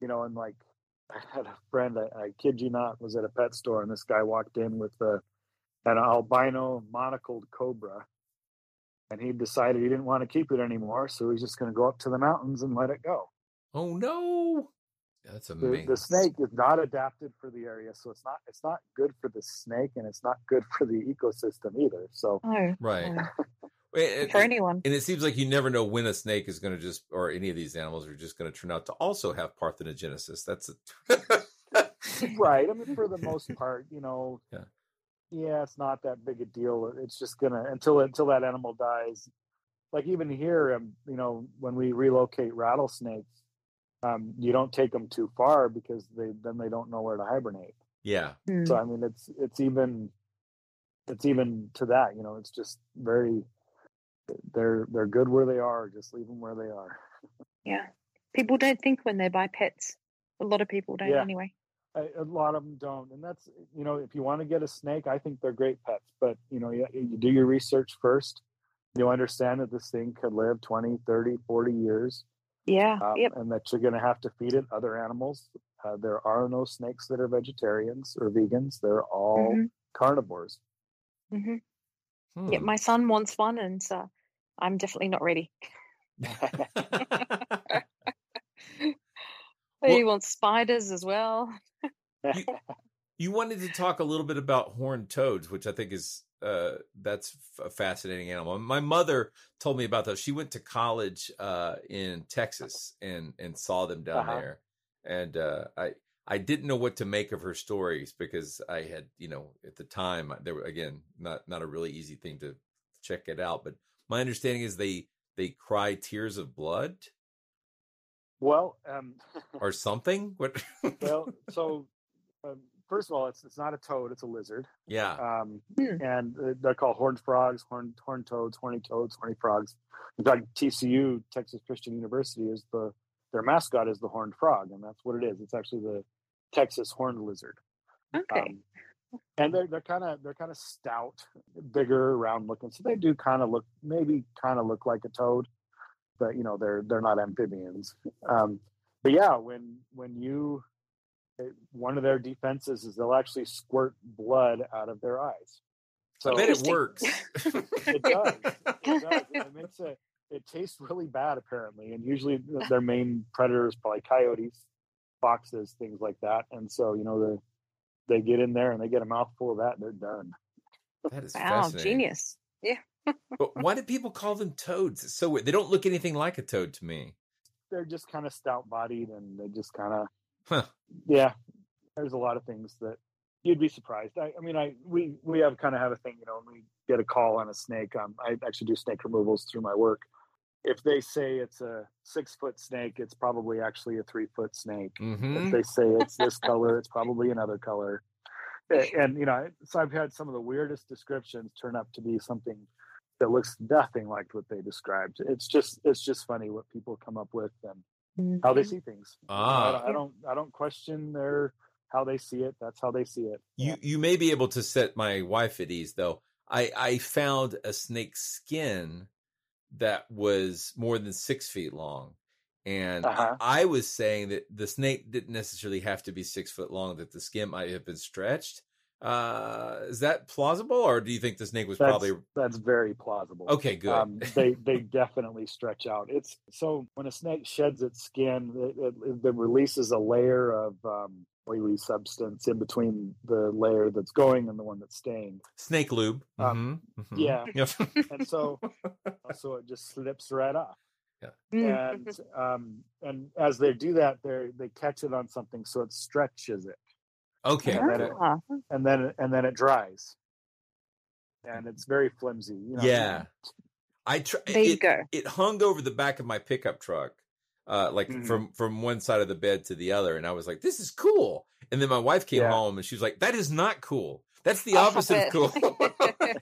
You know, and like I had a friend, I, I kid you not, was at a pet store, and this guy walked in with a an albino monocled cobra, and he decided he didn't want to keep it anymore, so he's just going to go up to the mountains and let it go.
Oh no! That's
The,
amazing.
the snake is not adapted for the area, so it's not it's not good for the snake, and it's not good for the ecosystem either. So
Oh,
Right.
oh.
And-
For anyone.
And it seems like you never know when a snake is going to just, or any of these animals are just going to turn out to also have parthenogenesis. That's
right. I mean, for the most part, you know,
Yeah.
yeah, it's not that big a deal. It's just gonna until until that animal dies. Like even here, um, you know, when we relocate rattlesnakes, um, you don't take them too far because they then they don't know where to hibernate.
yeah.
So I mean, it's it's even it's even to that. You know, it's just very they're they're good where they are. Just leave them where they are.
Yeah. People don't think when they buy pets. A lot of people don't
Yeah.
anyway.
a, a lot of them don't and that's you know if you want to get a snake i think they're great pets but you know you, you do your research first you understand that this thing could live 20 30 40 years
Yeah.
um,
yep.
and that you're going to have to feed it other animals uh, there are no snakes that are vegetarians or vegans they're all
Mhm.
carnivores
hmm
Hmm.
Yeah, my son wants one, and uh, I'm definitely not ready. he wants spiders as well.
You wanted to talk a little bit about horned toads, which I think is uh, that's a fascinating animal. My mother told me about those. She went to college uh, in Texas and and saw them down
Uh-huh.
there, and uh, I I didn't know what to make of her stories because I had you know at the time there were again not not a really easy thing to check it out, but my understanding is they they cry tears of blood
well um
or something. What?
well so um, first of all it's it's not a toad it's a lizard
yeah.
um,
Hmm.
and uh, they're called horned frogs, horned horned toads, horny toads, horny frogs. In fact, TCU, Texas Christian University, is the their mascot is the horned frog, and that's what it is. It's actually the Texas horned lizard.
Okay.
Um, and they're they're kind of they're kind of stout, bigger, round looking. So they do kind of look maybe kind of look like a toad, but you know they're they're not amphibians. Um, but yeah, when when you it- one of their defenses is they'll actually squirt blood out of their eyes.
So I bet it works.
It does. It does. It makes it. It tastes really bad, apparently, and usually their main predators probably coyotes, foxes, things like that. And so you know they they get in there and they get a mouthful of that, and they're done.
That is
Wow,
fascinating.
genius. Yeah.
But why do people call them toads? It's so weird. They don't look anything like a toad to me.
They're just kind of stout bodied, and they just kind of
Huh.
yeah. There's a lot of things that you'd be surprised. I, I mean, I we we have kind of have a thing, you know, when we get a call on a snake. Um, I actually do snake removals through my work. If they say it's a six foot snake, it's probably actually a three foot snake.
Mhm.
If they say it's this color, it's probably another color. And you know, so I've had some of the weirdest descriptions turn up to be something that looks nothing like what they described. It's just it's just funny what people come up with and how they see things. You know, I
Ah.
don't- I don't I don't question their how they see it. That's how they see it.
You you may be able to set my wife at ease though. I I found a snake skin that was more than six feet long, and
Uh-huh.
I, I was saying that the snake didn't necessarily have to be six foot long; that the skin might have been stretched. Uh, is that plausible, or do you think the snake was
That's,
probably
that's very plausible.
okay? Good.
Um, they they definitely stretch out. It's so when a snake sheds its skin, it, it, it releases a layer of um, oily substance in between the layer that's going and the one that's staying.
snake lube.
Um,
Mhm, mhm.
Yeah,
Yep.
and so so it just slips right off.
Yeah.
And um, and as they do that, they they catch it on something, so it stretches it.
Okay.
And then it, and then it- and then it dries, and it's very flimsy. You know?
Yeah. I tr-
There you
it,
go.
It hung over the back of my pickup truck, uh, like
Mhm.
from from one side of the bed to the other, and I was like, "This is cool." And then my wife came
Yeah.
home, and she was like, "That is not cool. That's the opposite of cool."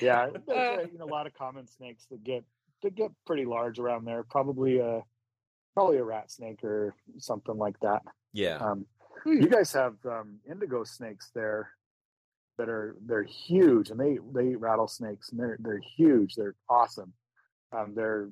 yeah, there's uh, you know, a lot of common snakes that get that get pretty large around there. Probably a probably a rat snake or something like that.
yeah.
Um,
Hmm.
you guys have um, indigo snakes there that are they're huge and they they eat rattlesnakes and they're they're huge. They're awesome. Um, they're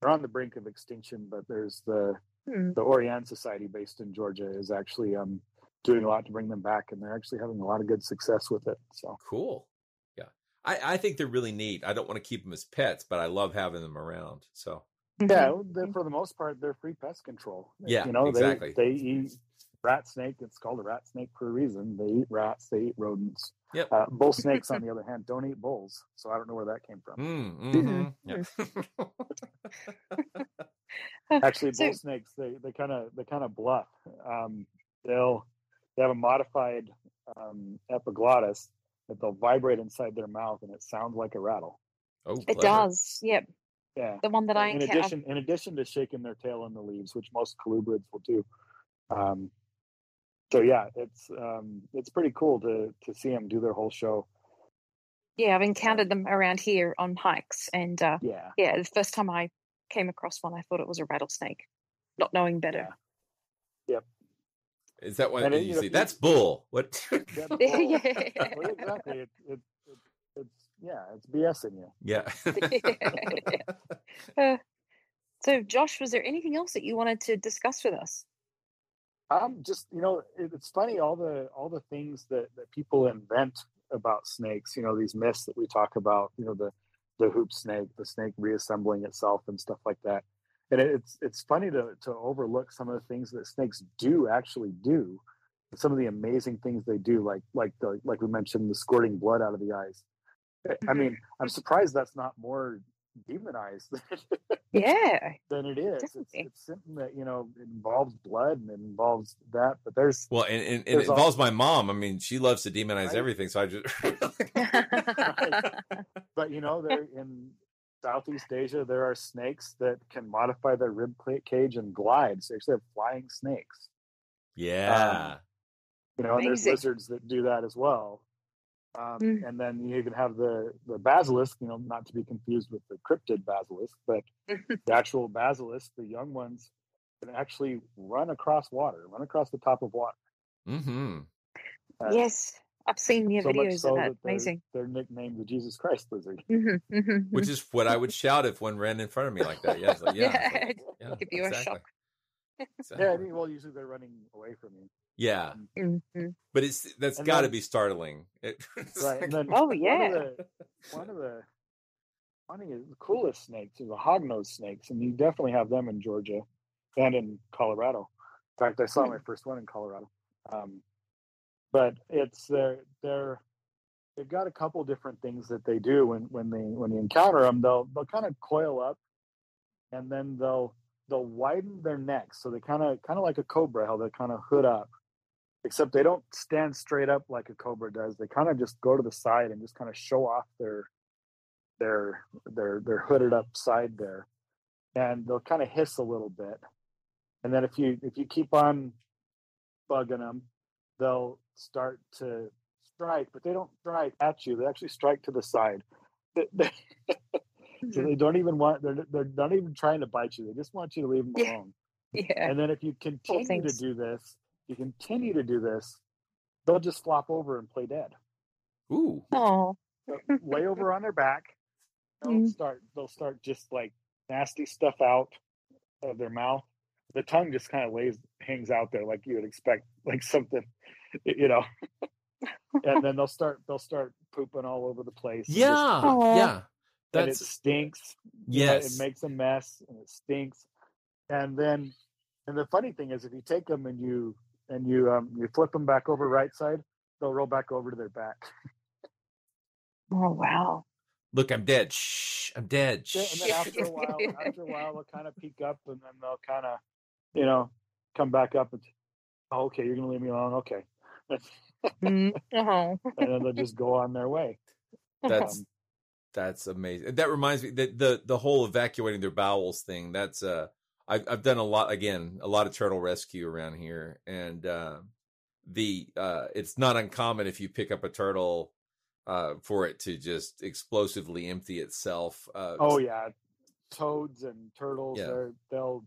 they're on the brink of extinction, but there's the
Hmm.
the Orianne Society based in Georgia is actually um doing a lot to bring them back, and they're actually having a lot of good success with it. So
cool. Yeah, I, I think they're really neat. I don't want to keep them as pets, but I love having them around. So
yeah, they're, for the most part, they're free pest control.
Yeah,
you know,
exactly.
they they eat rat snake. It's called a rat snake for a reason. They eat rats. They eat rodents.
Yep.
Uh, bull snakes, on the other hand, don't eat bulls. So I don't know where that came from.
Mm, mhm. Yeah.
Actually,
So-
bull snakes they they kind of they kind of bluff. Um, they'll they have a modified um, epiglottis that they'll vibrate inside their mouth, and it sounds like a rattle.
Oh,
It does. Yep.
Yeah.
The one that I
in
encounter.
addition in addition to shaking their tail in the leaves, which most colubrids will do. Um, so yeah, it's um, it's pretty cool to to see them do their whole show.
Yeah, I've encountered them around here on hikes, and uh,
Yeah.
yeah, the first time I came across one, I thought it was a rattlesnake, not knowing better.
Yep.
Is that what
And it-
you
you know,
see?
you-
That's bull. What?
Yeah,
Yeah.
well, exactly. It, it, it, it's yeah, it's BSing you.
yeah.
Uh, so, Josh, was there anything else that you wanted to discuss with us?
Um, just you know, it, it's funny all the all the things that that people invent about snakes. You know, these myths that we talk about. You know, the the hoop snake, the snake reassembling itself, and stuff like that. And it, it's it's funny to to overlook some of the things that snakes do actually do. Some of the amazing things they do, like like the like we mentioned, the squirting blood out of the eyes. I- I mean, I'm surprised that's not more demonized
Yeah.
than it is. It's, it's something that you know it involves blood and it involves that, but there's
Well, and, and, and it
There's al-
involves my mom. I mean, she loves to demonize
Right.
everything. So I just
but you know, there in Southeast Asia, there are snakes that can modify their rib cla- cage and glide. So they actually have flying snakes.
Um, yeah.
You know, and there's lizards that do that as well. Um,
Mm.
And then you even have the the basilisk. You know, not to be confused with the cryptid basilisk, but the actual basilisk, the young ones, can actually run across water, run across the top of water.
mm-hmm.
Uh,
yes, I've seen your
so
videos
so
of that.
they're-
Amazing.
They're nicknamed the Jesus Christ lizard.
hmm hmm
Which is what I would shout if one ran in front of me like that. Yeah. Like, yeah. it's like- yeah,
Give you a shock.
Exactly.
Yeah, I mean, well, usually they're running away from you.
Yeah.
Mhm.
But it's that's
And
got to
then-
be startling. It, it's
Right.
like-
And then
Oh,
one
yeah.
of the one of the funny the coolest snakes is the hognose snakes, and you definitely have them in Georgia and in Colorado. In fact, I saw
Hmm.
my first one in Colorado. Um, but it's they're they're they've got a couple different things that they do when when they when you encounter them. They'll they'll kind of coil up, and then they'll they'll widen their necks, so they kind of kind of like a cobra, how they kind of hood up except they don't stand straight up like a cobra does. They kind of just go to the side and just kind of show off their their their their hooded up side there, and they'll kind of hiss a little bit. And then if you if you keep on bugging them, they'll start to strike, but they don't strike at you. They actually strike to the side. They- they- so they mm-hmm. don't even want they're they're not even trying to bite you. They just want you to leave them
Yeah.
alone.
Yeah.
And then if you continue to do this, you continue to do this, they'll just flop over and play dead.
Ooh.
Oh.
They'll lay over on their back. They'll
Mm.
start they'll start just like nasty stuff out of their mouth. The tongue just kind of lays hangs out there like you would expect, like something, you know. and then they'll start they'll start pooping all over the place. and just-
Yeah.
Aw.
Yeah.
and it stinks. you know,
yes.
it makes a mess and it stinks. And then, and the funny thing is, if you take them and you and you um you flip them back over right side, they'll roll back over to their back.
Oh wow.
Look, I'm dead. Shh. I'm dead.
Yeah, and then after a while, after a while, they'll kind of peek up and then they'll kind of, you know, come back up and, oh, okay, you're gonna leave me alone, okay,
Mm. Oh.
and then they'll just go on their way.
That's
Um,
that's amazing. That reminds me that the the whole evacuating their bowels thing. That's uh, I've I've done a lot again, a lot of turtle rescue around here, and uh, the uh, it's not uncommon if you pick up a turtle uh for it to just explosively empty itself. Uh,
Oh yeah, toads and turtles.
Yeah.
They're, they'll.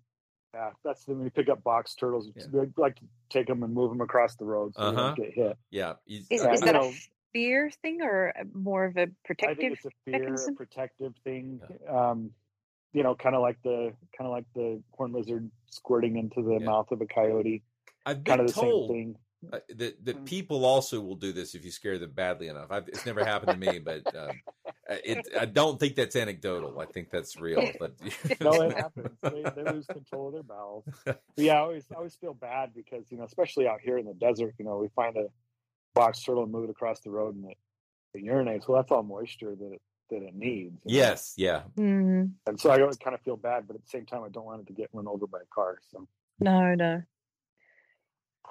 Yeah, that's when you pick up box turtles.
Yeah.
They like to take them and move them across the road so they
Uh-huh.
don't get hit.
yeah. You,
Is,
Yeah,
is
you
that
know-
a fear thing or more of a- protective
I think it's a fear, a
mechanism?
protective thing. Um, you know, kind of like the kind of like the horn lizard squirting into the
Yeah.
mouth of a coyote.
I've
Kind
been told
same thing.
Uh, that that people also will do this if you scare them badly enough. I've, it's never happened to me, but um, it, I don't think that's anecdotal. I think that's real. But
no, it happens. They, they lose control of their bowels. But yeah, I always I always feel bad because you know, especially out here in the desert, you know, we find a box turtle and move it across the road and it, it urinates. Well, that's all moisture that it, that it needs. you know?
yes, yeah.
Mm,
And so I don't kind of feel bad, but at the same time, I don't want it to get run over by a car. So
no, no.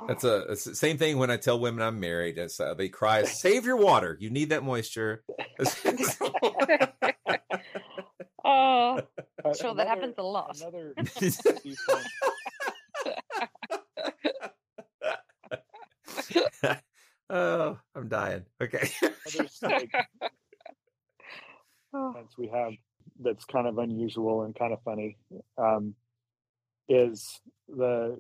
That's a it's the same thing when I tell women I'm married. It's, uh, they cry, "Save your water. You need that moisture."
Oh,
Uh,
sure, that happens a lot.
Another
oh, I'm dying. Okay.
other snake we have that's kind of unusual and kind of funny um, is the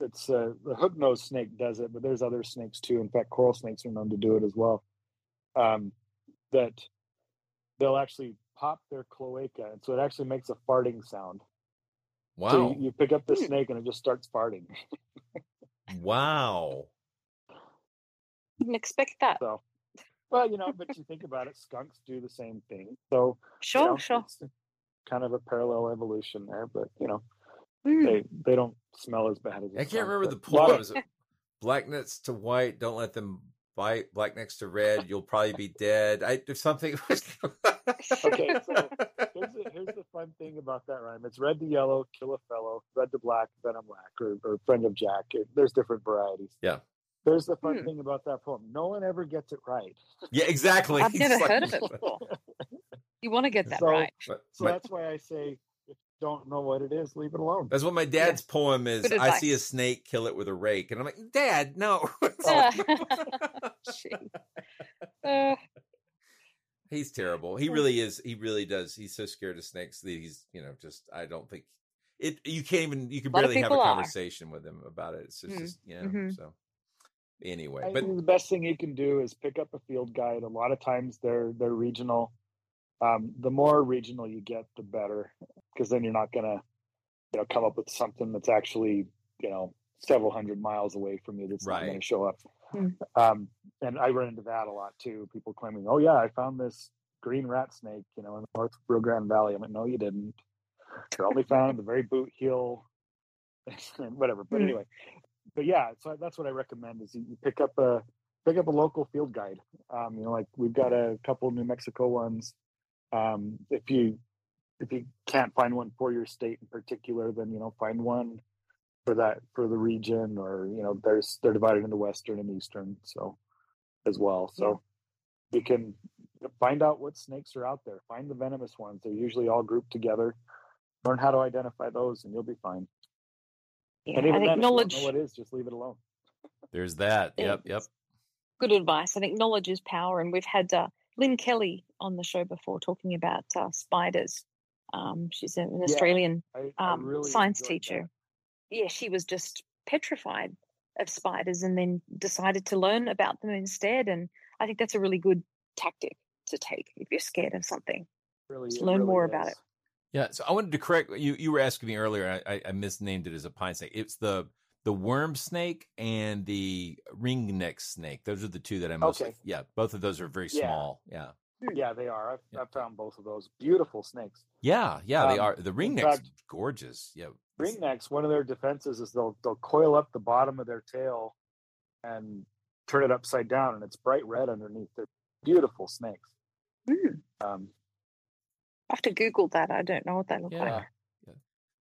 it's uh, the hook nosed snake does it, but there's other snakes too. In fact, coral snakes are known to do it as well. Um, that they'll actually pop their cloaca, and so it actually makes a farting sound. So
Wow.
you, you pick up the snake and it just starts farting.
wow.
Didn't expect that.
So, well, you know, but you think about it, skunks do the same thing. So, you
Sure,
know,
sure.
kind of a parallel evolution there, but you know,
Mm.
they they don't smell as bad as a
I can't
skunk,
remember the
but a
poem.
of-
Is it black nuts to white? Don't let them bite. Black next to red. You'll probably be dead. I there's something.
okay, so here's the, here's the fun thing about that rhyme. It's red to yellow, kill a fellow, red to black, venom black, or, or friend of Jack. There's different varieties.
yeah.
There's the fun
Hmm.
thing about that poem. No one ever gets it right.
Yeah. Exactly.
I've never
like-
heard of it before. You want to get that
So-
right.
But-
So
my-
that's why I say, if you don't know what it is, leave it alone.
That's what my dad's poem is.
Good
I see a snake, kill it with a rake, and I'm like, Dad, no.
Jeez. Uh,
he's terrible. He really is. He really does. He's so scared of snakes that he's, you know, just. I don't think it. You can't even. You can
A lot of
barely have a
people are.
conversation with him about it. It's just,
Mm,
just you know.
mhm.
So anyway,
I
but
the best thing you can do is pick up a field guide. A lot of times they're they're regional. Um, the more regional you get, the better, because then you're not gonna, you know, come up with something that's actually, you know, several hundred miles away from you that's not going to show up.
Hmm.
Um, and I run into that a lot too. People claiming, "Oh yeah, I found this green rat snake, you know, in the North Rio Grande Valley." I'm like, "No, you didn't. You only found the very boot heel, whatever." But
Hmm.
anyway, but yeah, so that's what I recommend is you pick up a pick up a local field guide. Um, you know, like we've got a couple New Mexico ones. Um, if you if you can't find one for your state in particular, then you know find one for that for the region, or you know there's they're divided into western and eastern, so as well. So you can find out what snakes are out there. Find the venomous ones. They're usually all grouped together. Learn how to identify those, and you'll be fine.
Yeah,
and even
I think
then, if you don't
knowledge,
know what it is, just leave it alone.
there's that.
Yeah.
Yep. Yep.
good advice. I think knowledge is power, and we've had uh, Lynne Kelly on the show before talking about uh, spiders. Um, she's an
Yeah,
Australian
I, I
um,
really
science
enjoyed
teacher. Yeah, she was just petrified of spiders, and then decided to learn about them instead. And I think that's a really good tactic to take if you're scared of something.
Really,
Just learn
really
more about it.
Yeah. So I wanted to correct you. You were asking me earlier. I, I, I misnamed it as a pine snake. It's the the worm snake and the ringneck snake. Those are the two that I mostly.
Okay.
Yeah. Both of those are very
Yeah.
small. Yeah.
Yeah, they are. I've, I've found both of those beautiful snakes.
Yeah. Yeah. they
Um,
are. The
ring
ringneck's
fact-
gorgeous. Yeah.
Ring necks. one of their defenses is they'll they'll coil up the bottom of their tail and turn it upside down, and it's bright red underneath. They're beautiful snakes.
Mm.
Um,
I have to Google that. I don't know what they look
Yeah.
like.
Yeah.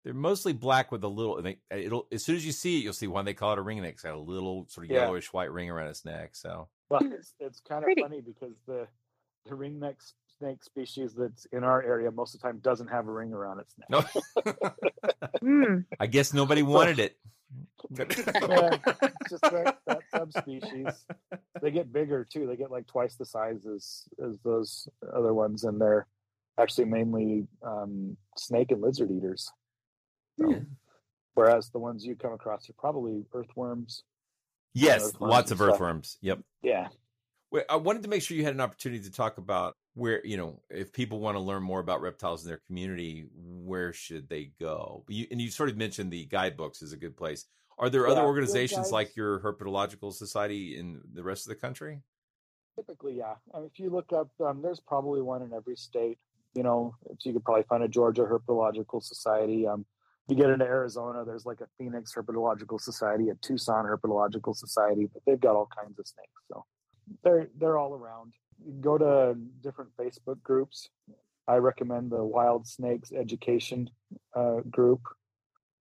They're mostly black with a little. They, it'll as soon as you see it, you'll see why they call it a ringneck. It's got a little sort of
Yeah.
yellowish white ring around its neck. So
well, it's, it's kind of
Pretty.
funny because the the ringneck s- snake species that's in our area most of the time doesn't have a ring around its neck.
no,
Mm.
I guess nobody wanted it.
yeah, just that, that subspecies. They get bigger too. They get like twice the size as as those other ones, and they're actually mainly um, snake and lizard eaters. So, Whereas the ones you come across are probably earthworms.
yes,
earthworms
lots of
stuff.
earthworms. Yep.
Yeah,
Wait, I wanted to make sure you had an opportunity to talk about where you know if people want to learn more about reptiles in their community, where should they go? You, and you sort of mentioned the guidebooks is a good place. Are there
Yeah,
other organizations like your Herpetological Society in the rest of the country?
Typically, yeah. I mean, if you look up, um, there's probably one in every state. You know, so you could probably find a Georgia Herpetological Society. Um, you get into Arizona, there's like a Phoenix Herpetological Society, a Tucson Herpetological Society, but they've got all kinds of snakes. So they're they're all around. You go to different Facebook groups. I recommend the Wild Snakes Education uh, group.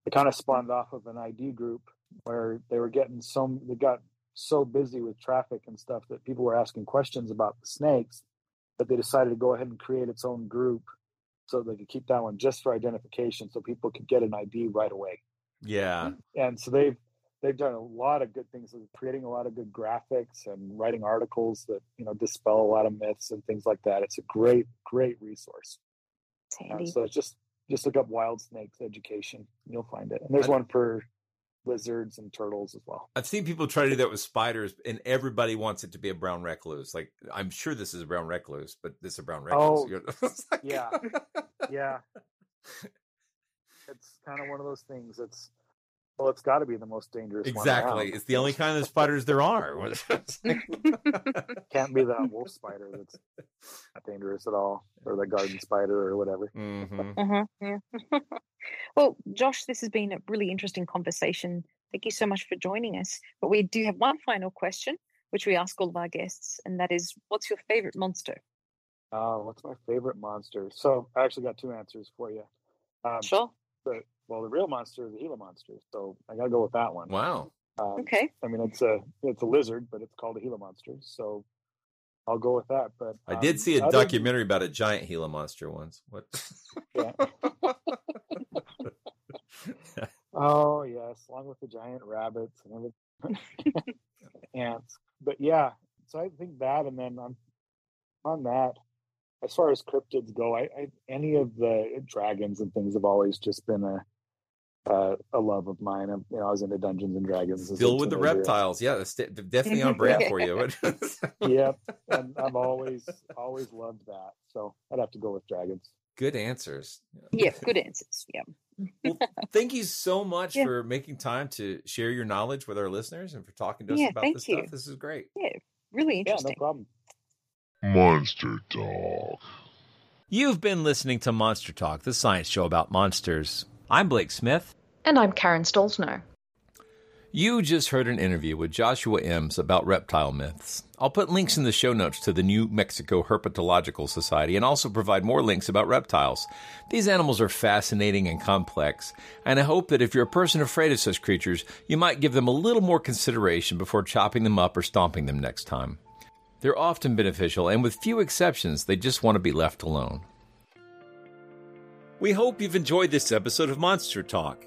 It kind of spawned off of an ID group where they were getting some. They got so busy with traffic and stuff that people were asking questions about the snakes that they decided to go ahead and create its own group so they could keep that one just for identification so people could get an ID right away.
Yeah.
And so they've they've done a lot of good things with creating a lot of good graphics and writing articles that, you know, dispel a lot of myths and things like that. It's a great, great resource.
It's
Uh, so it's just just look up wild snakes education. You'll find it. And there's
I-
one for lizards and turtles as well.
I've seen people try to do that with spiders, and everybody wants it to be a brown recluse. Like, I'm sure this is a brown recluse, but this is a brown recluse.
Oh,
You know? It's like-
yeah, yeah. It's kind of one of those things. It's well, it's got to be the most dangerous. one
exactly. It's the only kind of spiders there are.
Can't be that wolf spider that's not dangerous at all, or the garden spider or whatever.
Mm-hmm.
Uh-huh, yeah. well, Josh, this has been a really interesting conversation. Thank you so much for joining us. But we do have one final question, which we ask all of our guests, and that is, what's your favorite monster?
Oh, what's my favorite monster? So I actually got two answers for you. Um,
Sure.
The, well, the real monster is the Gila monster, so I got to go with that one.
Wow.
Um,
Okay.
I mean, it's a it's a lizard, but it's called a Gila monster, so I'll go with that. But
I did
um,
see a
other
documentary about a giant Gila monster once. What?
Yeah. Oh yes, along with the giant rabbits and everything, ants. But yeah, so I think that, and then on on that, as far as cryptids go, I, I any of the dragons and things have always just been a uh, a love of mine. I'm, you know, I was into Dungeons and Dragons. as a
Still with the reptiles. Yeah, that's definitely on brand for you.
yep, and I've always always loved that. So I'd have to go with dragons.
Good answers.
Yeah, good answers. Yeah.
Thank you so much
Yeah.
for making time to share your knowledge with our listeners and for talking to us
Yeah,
about
thank
this
you.
stuff. This is great.
Yeah, really
Yeah,
interesting.
no problem.
Monster Talk.
You've been listening to Monster Talk, the science show about monsters. I'm Blake Smith.
And I'm Karen Stollznow.
You just heard an interview with Joshua Emms about reptile myths. I'll put links in the show notes to the New Mexico Herpetological Society and also provide more links about reptiles. These animals are fascinating and complex, and I hope that if you're a person afraid of such creatures, you might give them a little more consideration before chopping them up or stomping them next time. They're often beneficial, and with few exceptions, they just want to be left alone. We hope you've enjoyed this episode of Monster Talk.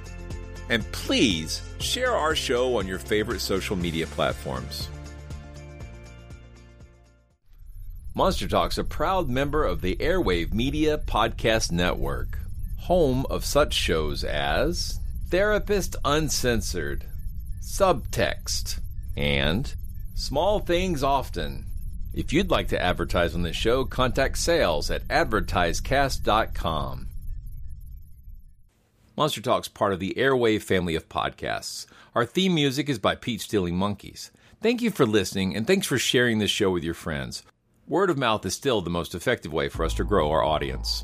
And please share our show on your favorite social media platforms. Monster Talk's a proud member of the Airwave Media Podcast Network, home of such shows as Therapist Uncensored, Subtext, and Small Things Often. If you'd like to advertise on this show, contact sales at advertisecast.com. Monster Talk's part of the Airwave family of podcasts. Our theme music is by Pete Stealing Monkeys. Thank you for listening, and thanks for sharing this show with your friends. Word of mouth is still the most effective way for us to grow our audience.